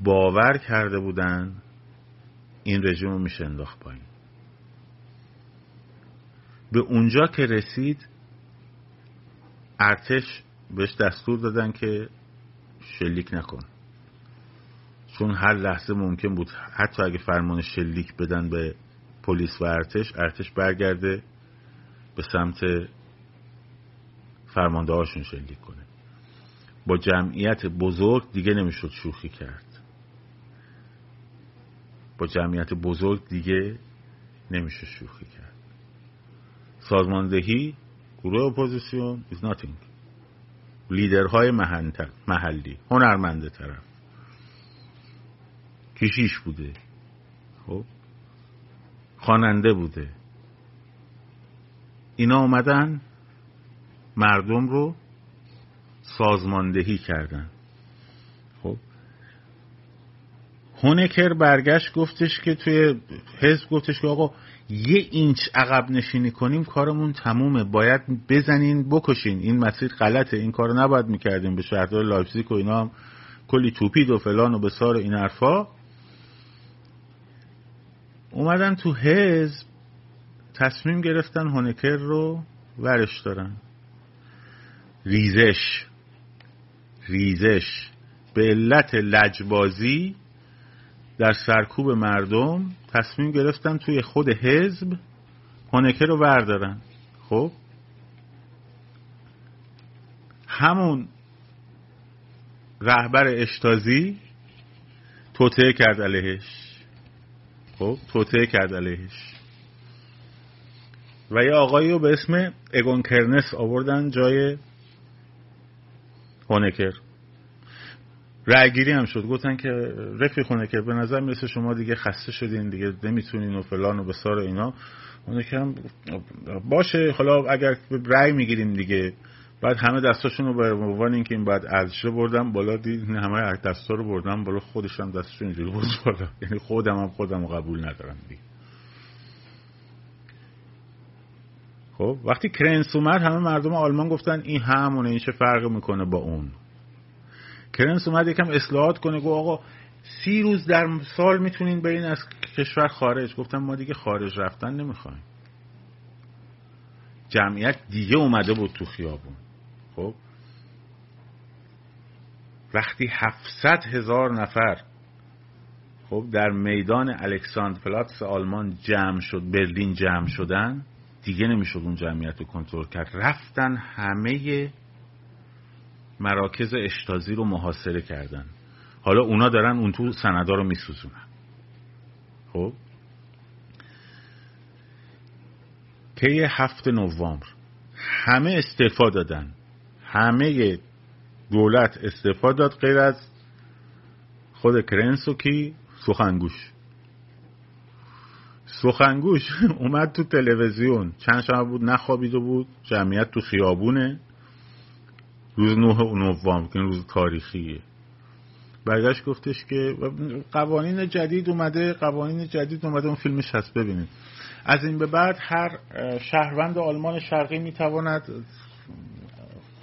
باور کرده بودن این رژیم رو میشه انداخت پایین. به اونجا که رسید ارتش بهش دستور دادن که شلیک نکن. چون هر لحظه ممکن بود حتی اگه فرمان شلیک بدن به پلیس و ارتش ارتش برگرده به سمت فرمانده هاشون شلیک کنه. با جمعیت بزرگ دیگه نمی‌شد شوخی کرد. با جمعیت بزرگ دیگه نمیشه شوخی کرد. سازماندهی گروه اپوزیسیون is nothing. لیدرهای محلی هنرمنده طرف. کشیش بوده. خب؟ خواننده بوده. اینا اومدن مردم رو سازماندهی کردن خب هونکر برگشت گفتش که توی حزب گفتش که آقا یه اینچ عقب نشینی کنیم کارمون تمومه. باید بزنین بکشین. این مسیر غلطه. این کار نباید می‌کردیم. به شهردار لایپزیگ و اینا هم کلی توپید و فلان و بیسار این حرفا. اومدن تو حزب تصمیم گرفتن هونکر رو ورش دارن. ریزش. ریزش. به علت لجبازی در سرکوب مردم تصمیم گرفتن توی خود حزب هونکر رو بردارن. خب؟ همون رهبر اشتازی توطعه کرد علیهش. خب؟ توطعه کرد علیهش. و یه آقایی رو به اسم اگون کرنس آوردن جای هونکر. رأیگیری هم شد. گفتن که رفیق هونکر به نظر می‌رسه شما دیگه خسته شدین دیگه نمی‌تونین و فلان و بسار اینا. هونکر هم باشه. حالا اگر رأی می‌گیریم دیگه بعد همه دستاشون رو به عنوان اینکه این بعد ارزشه بردم بالا دید همه دستا رو بردم بالا خودش هم دستشون اینجوری برد بالا. یعنی خودم هم خودم رو قبول ندارم دیگه. خب وقتی کرنس اومد همه مردم آلمان گفتن این همونه این چه فرق می‌کنه با اون؟ کرنس اومد یکم اصلاحات کنه گفت آقا سی روز در سال می‌تونین برین از کشور خارج. گفتم ما دیگه خارج رفتن نمی‌خوایم. جمعیت دیگه اومده بود تو خیابون. خب؟ وقتی هفتصد هزار نفر خب در میدان الکساندر پلاتس آلمان جمع شد برلین جمع شدن دیگه نمی‌شد اون جمعیت رو کنترل کرد. رفتن همه مراکز اشتازی رو محاصره کردن. حالا اونا دارن اون تو سندا رو میسوزونن. خب؟ طی هفت نوامبر همه استعفا دادن. همه دولت استعفا داد غیر از خود کرنسوکی سخنگوش. سخنگوش <laughs> اومد تو تلویزیون. چند شب بود؟ نخوابیده بود. جمعیت تو خیابونه. روز نه نوامبر که روز تاریخیه. برگشت گفتش که قوانین جدید اومده قوانین جدید اومده اون فیلمش هست ببینید. از این به بعد هر شهروند آلمان شرقی می‌تواند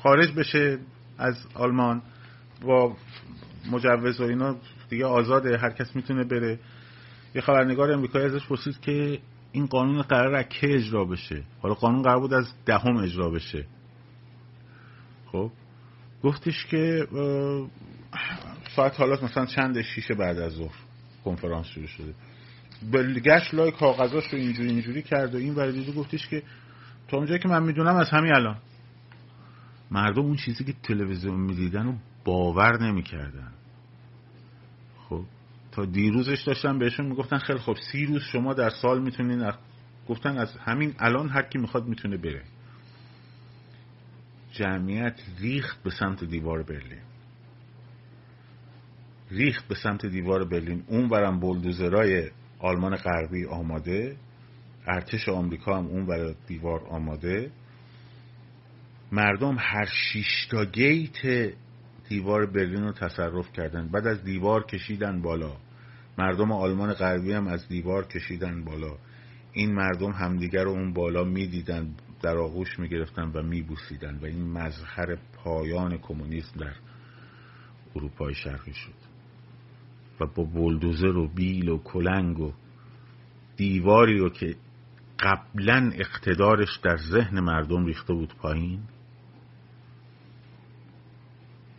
خارج بشه از آلمان با مجوز و اینا دیگه آزاده هر کس می‌تونه بره. یه خبرنگار امریکایی ازش پرسید که این قانون قرار از که اجرا بشه؟ حالا قانون قرار بود از دهم اجرا بشه. خب؟ گفتش که ساعت حالات مثلا چند شیشه بعد از ظهر کنفرانس شروع شده. گشت لای کاغذاش رو اینجوری اینجوری کرد و این ورده گفتش که تا اونجایی که من می‌دونم از همین الان. مردم اون چیزی که تلویزیون می‌دیدن رو باور نمی‌کردن. خب تا دیروزش داشتن بهشون می‌گفتن خیلی خب سی روز شما در سال می‌تونین گفتن از همین الان هر کی می‌خواد می‌تونه بره. جمعیت ریخت به سمت دیوار برلین. ریخت به سمت دیوار برلین. اون برم بلدوزرای آلمان غربی آماده. ارتش آمریکا هم اون برای دیوار آماده. مردم هر شیشتا گیت دیوار برلین رو تصرف کردن. بعد از دیوار کشیدن بالا. مردم آلمان غربی هم از دیوار کشیدن بالا. این مردم همدیگر رو اون بالا می‌دیدن. در آغوش می‌گرفتن و میبوسیدن و این مظهر پایان کمونیسم در اروپای شرقی شد. و با بلدوزر و بیل و کلنگ و دیواری رو که قبلا اقتدارش در ذهن مردم ریخته بود پایین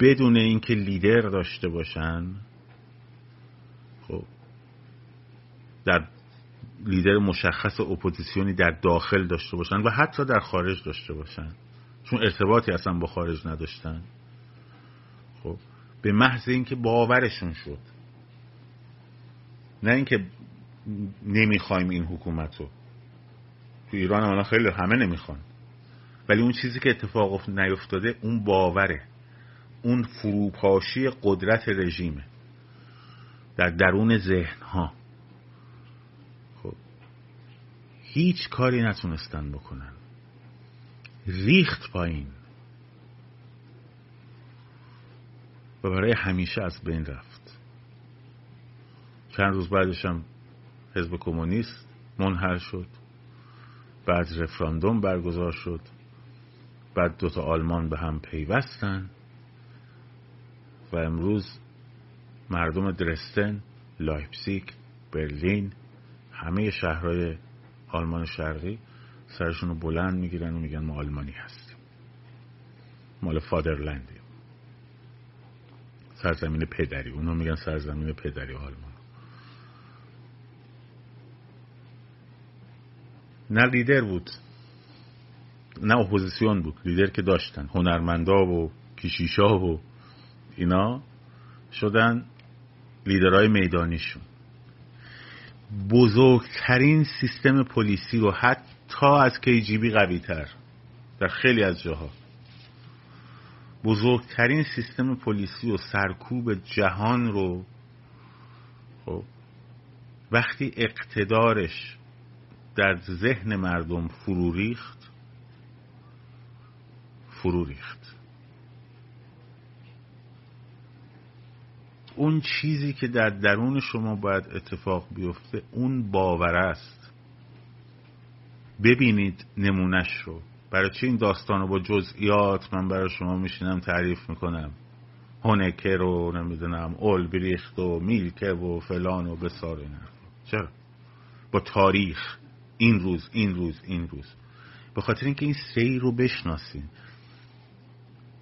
بدون اینکه لیدر داشته باشن خب در لیدر مشخص اپوزیسیونی در داخل داشته باشن و حتی در خارج داشته باشن. چون ارتباطی اصلا با خارج نداشتن. خب به محض اینکه باورشون شد. نه اینکه نمی‌خوایم این حکومت رو تو ایران الان خیلی همه نمی‌خوان. ولی اون چیزی که اتفاق نیفتاده اون باوره. اون فروپاشی قدرت رژیمه. در درون ذهن ها خب هیچ کاری نتونستن بکنن. ریخت پایین. و برای همیشه از بین رفت. چند روز بعدش هم حزب کمونیست منحل شد. بعد رفراندوم برگزار شد. بعد دوتا آلمان به هم پیوستن. و امروز مردم درسدن لایپسیک برلین همه شهرهای آلمان شرقی سرشون رو بلند می‌گیرن و میگن ما آلمانی هستیم. مال fatherland ی. سرزمین پدری. اونا میگن سرزمین پدری آلمان. نه لیدر بود. نه اپوزیسیون بود. لیدر که داشتن. هنرمندا و کشیشا و اینا شدن لیدرهای میدانیشون. بزرگترین سیستم پلیسی رو حتی از KGB قوی تر در خیلی از جاها. بزرگترین سیستم پلیسی و سرکوب جهان رو خب وقتی اقتدارش در ذهن مردم فرو ریخت فرو ریخت. اون چیزی که در درون شما باید اتفاق بیفته اون باور است. ببینید نمونش رو. برای چی این داستان رو با جزئیات من برای شما میشینم تعریف می‌کنم؟ هونکه رو نمی‌دونم اول بریخت و میلکه و فلان و بسار این چرا؟ با تاریخ. این روز این روز این روز. به خاطر اینکه این سیر رو بشناسین.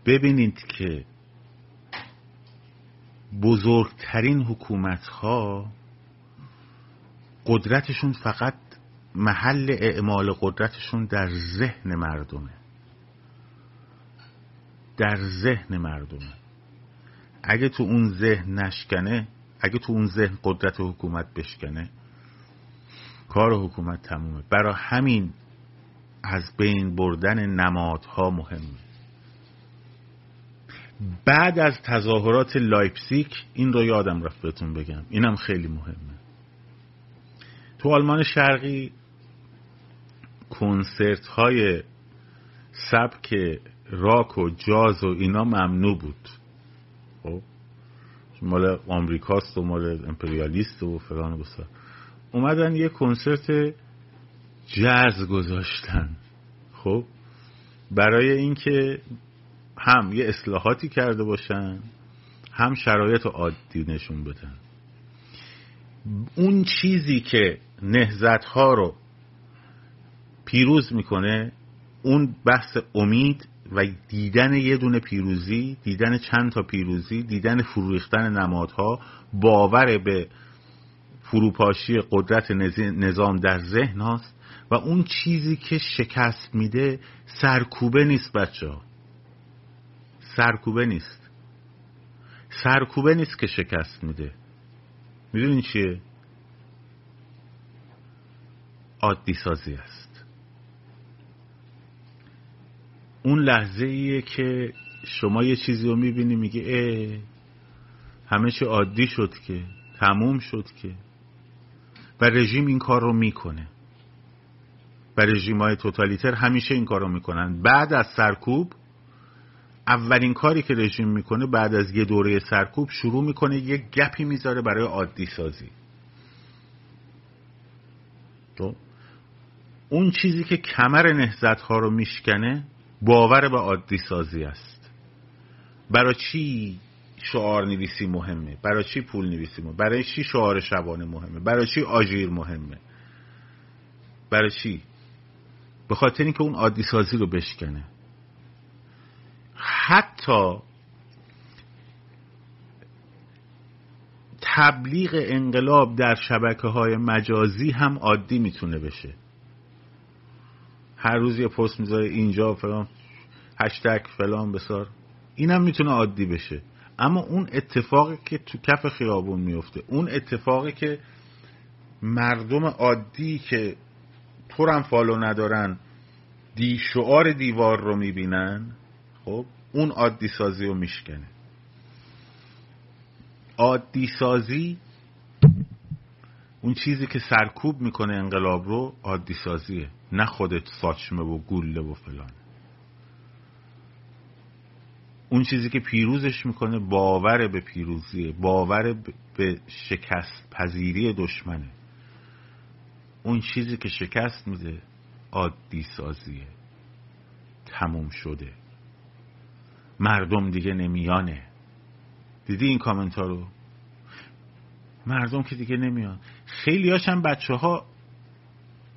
ببینید که بزرگترین حکومت ها قدرتشون فقط محل اعمال قدرتشون در ذهن مردمه. در ذهن مردمه. اگه تو اون ذهن نشکنه اگه تو اون ذهن قدرت حکومت بشکنه کار حکومت تمومه. برای همین از بین بردن نمادها مهمه. بعد از تظاهرات لایپسیک این رو یادم رفت بهتون بگم. اینم خیلی مهمه. تو آلمان شرقی کنسرت های سبک راک و جاز و اینا ممنوع بود. خب؟ مال آمریکاست و مال امپریالیست و فلان و اومدن یه کنسرت جاز گذاشتن. خب؟ برای اینکه هم یه اصلاحاتی کرده باشن هم شرایط عادی نشون بدن. اون چیزی که نهزت ها رو پیروز می‌کنه اون بحث امید و دیدن یه دونه پیروزی دیدن چند تا پیروزی دیدن فروریختن نمادها باور به فروپاشی قدرت نظام در ذهن هاست و اون چیزی که شکست میده سرکوبه نیست بچه ها سرکوبه نیست. سرکوبه نیست که شکست میده. می‌دونین چیه؟ عادی سازی است. اون لحظه ایه که شما یه چیزی رو می‌بینی میگه اه همه چی عادی شد که تموم شد که. و رژیم این کار رو می‌کنه. و رژیم های توتالیتر همیشه این کار رو می‌کنن. بعد از سرکوب اولین کاری که رژیم می‌کنه بعد از یه دوره سرکوب شروع می‌کنه یه گپی می‌ذاره برای عادی سازی تو اون چیزی که کمر نهزت ها رو میشکنه باور به عادی سازی است. برای چی شعار نویسی مهمه؟ برای چی پول نویسی مهمه؟ برای چی شعار شبانه مهمه؟ برای چی آژیر مهمه؟ برای چی؟ به خاطر اینکه اون عادی سازی رو بشکنه. حتی تبلیغ انقلاب در شبکه های مجازی هم عادی می‌تونه بشه. هر روز یه پست می‌ذاره اینجا فلان هشتگ فلان بسار. اینم می‌تونه عادی بشه. اما اون اتفاقی که تو کف خیابون میفته اون اتفاقی که مردم عادی که تو فالو ندارن دی شعار دیوار رو می‌بینن خب اون عادی سازی رو میشکنه. عادی سازی اون چیزی که سرکوب می‌کنه انقلاب رو عادی سازیه نه خودت ساچمه و گوله و فلان. اون چیزی که پیروزش می‌کنه باور به پیروزیه باور به شکست پذیری دشمنه. اون چیزی که شکست میده عادی سازیه تموم شده. مردم دیگه نمیانه. دیدی این کامنت ها رو؟ مردم که دیگه نمیان. خیلی هاشم بچه ها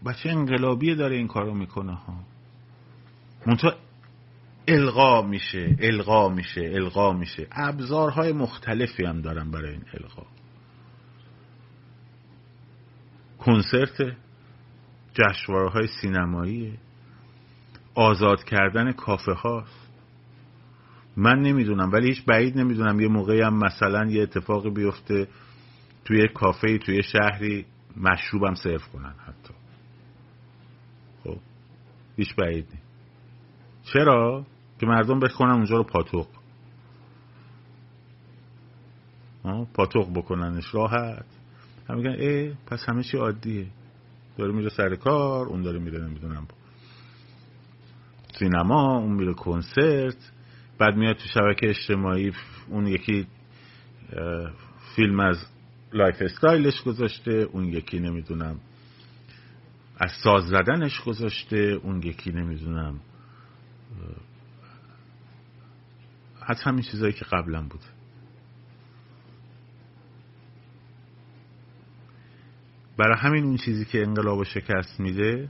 بچه انقلابی داره این کارو می‌کنه ها. منتها القا میشه القا میشه القا میشه. ابزارهای مختلفی هم دارن برای این القا. کنسرت جشنواره های سینمایی آزاد کردن کافه هاست من نمی‌دونم ولی هیچ بعید نمی‌دونم. یه موقعی هم مثلا یه اتفاقی بیفته توی کافه توی شهری مشروبم سرو کنن حتی. خب هیچ بعید نی چرا؟ که مردم بکنن اونجا رو پاتوق. پاتوق بکننش راحت. هم میگن ای پس همه چی عادیه. داره میره سر کار اون داره میره نمی‌دونم. سینما اون میره کنسرت. بعد میاد تو شبکه اجتماعی اون یکی فیلم از lifestyle ش گذاشته اون یکی نمی‌دونم از ساز زدنش گذاشته اون یکی نمی‌دونم از همین چیزایی که قبلا بوده برای همین اون چیزی که انقلاب شکست میده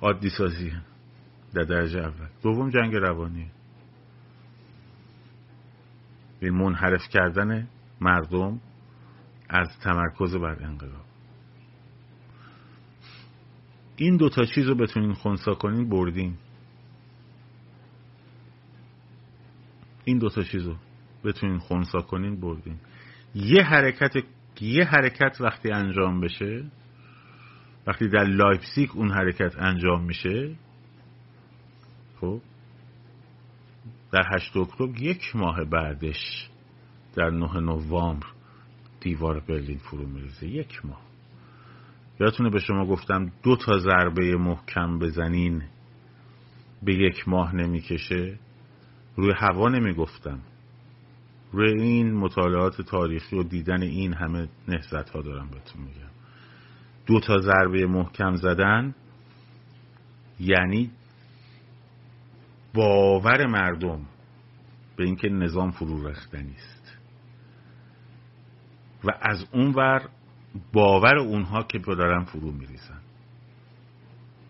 عادی سازی در درجه اول. دوم جنگ روانی. به منحرف کردن مردم از تمرکز بر انقلاب. این دوتا چیز رو بتونین خونسا کنین بردین. این دوتا چیز رو بتونین خونسا کنین بردین. یه حرکت یه حرکت وقتی انجام بشه وقتی در لایپسیک اون حرکت انجام میشه خب در هشت اکتبر یک ماه بعدش در نه نوامبر دیوار برلین فرو میریزه. یک ماه. یادتونه به شما گفتم دو تا ضربه محکم بزنین به یک ماه نمی‌کشه؟ روی هوا نمی‌گفتم. روی این مطالعات تاریخی و دیدن این همه نهزت ها دارم بهتون میگم. دو تا ضربه محکم زدن یعنی باور مردم به اینکه نظام فرو رختنی است و از اون ور باور اونها که دارن فرو میریزن.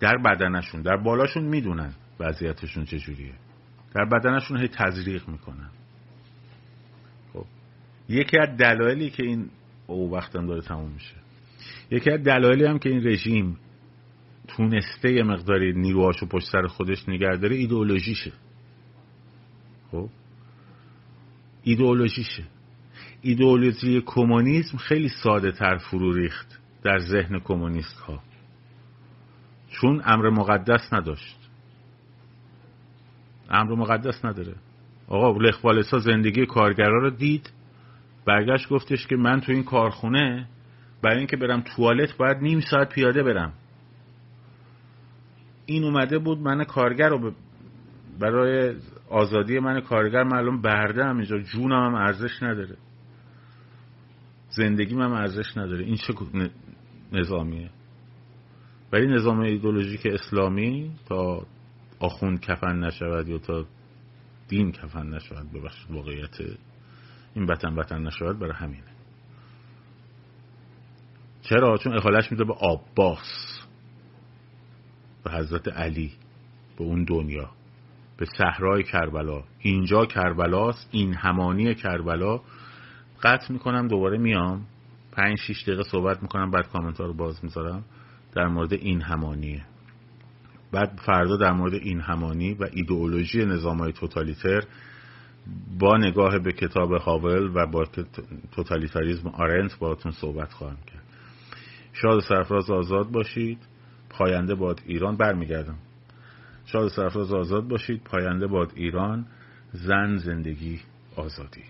در بدنشون در بالاشون می‌دونن وضعیتشون چجوریه. در بدنشون هی تزریق می‌کنن. خب یکی از دلایلی که این او وقتم داره تموم میشه. یکی از دلایلی هم که این رژیم تونسته یه مقداری نیروهاشو پشت سر خودش نگه داره ایدئولوژیشه. خب؟ ایدئولوژیشه. ایدئولوژی کمونیسم خیلی ساده تر فرو ریخت در ذهن کمونیست ها چون امر مقدس نداشت. امر مقدس نداره. آقا لخوالسا زندگی کارگرا رو دید برگشت گفتش که من تو این کارخونه برای اینکه برم توالت باید نیم ساعت پیاده برم. این اومده بود من کارگر رو برای آزادی من کارگر معلوم برده هم اینجا. جونم هم ارزش نداره. زندگی هم ارزش نداره. این چه نظامیه؟ ولی نظام ایدولوژیک اسلامی تا آخوند کفن نشود یا تا دین کفن نشود ببخشید واقعیت این وطن وطن نشود برای همینه. چرا؟ چون اخالش میده به آباس. به حضرت علی به اون دنیا به صحرای کربلا. اینجا کربلاست این همانی کربلا. قطع می‌کنم دوباره میام. پنج شیش دقیقه صحبت می‌کنم بعد کامنت ها رو باز می‌ذارم. در مورد این همانیه. بعد فردا در مورد این همانی و ایدئولوژی نظام های توتالیتر با نگاه به کتاب هاول و با توتالیتاریزم آرنت باهاتون صحبت خواهم کرد. شاد سرفراز آزاد باشید. پاینده باد ایران برمیگردم. شاد سرفراز آزاد باشید. پاینده باد ایران زن زندگی آزادی.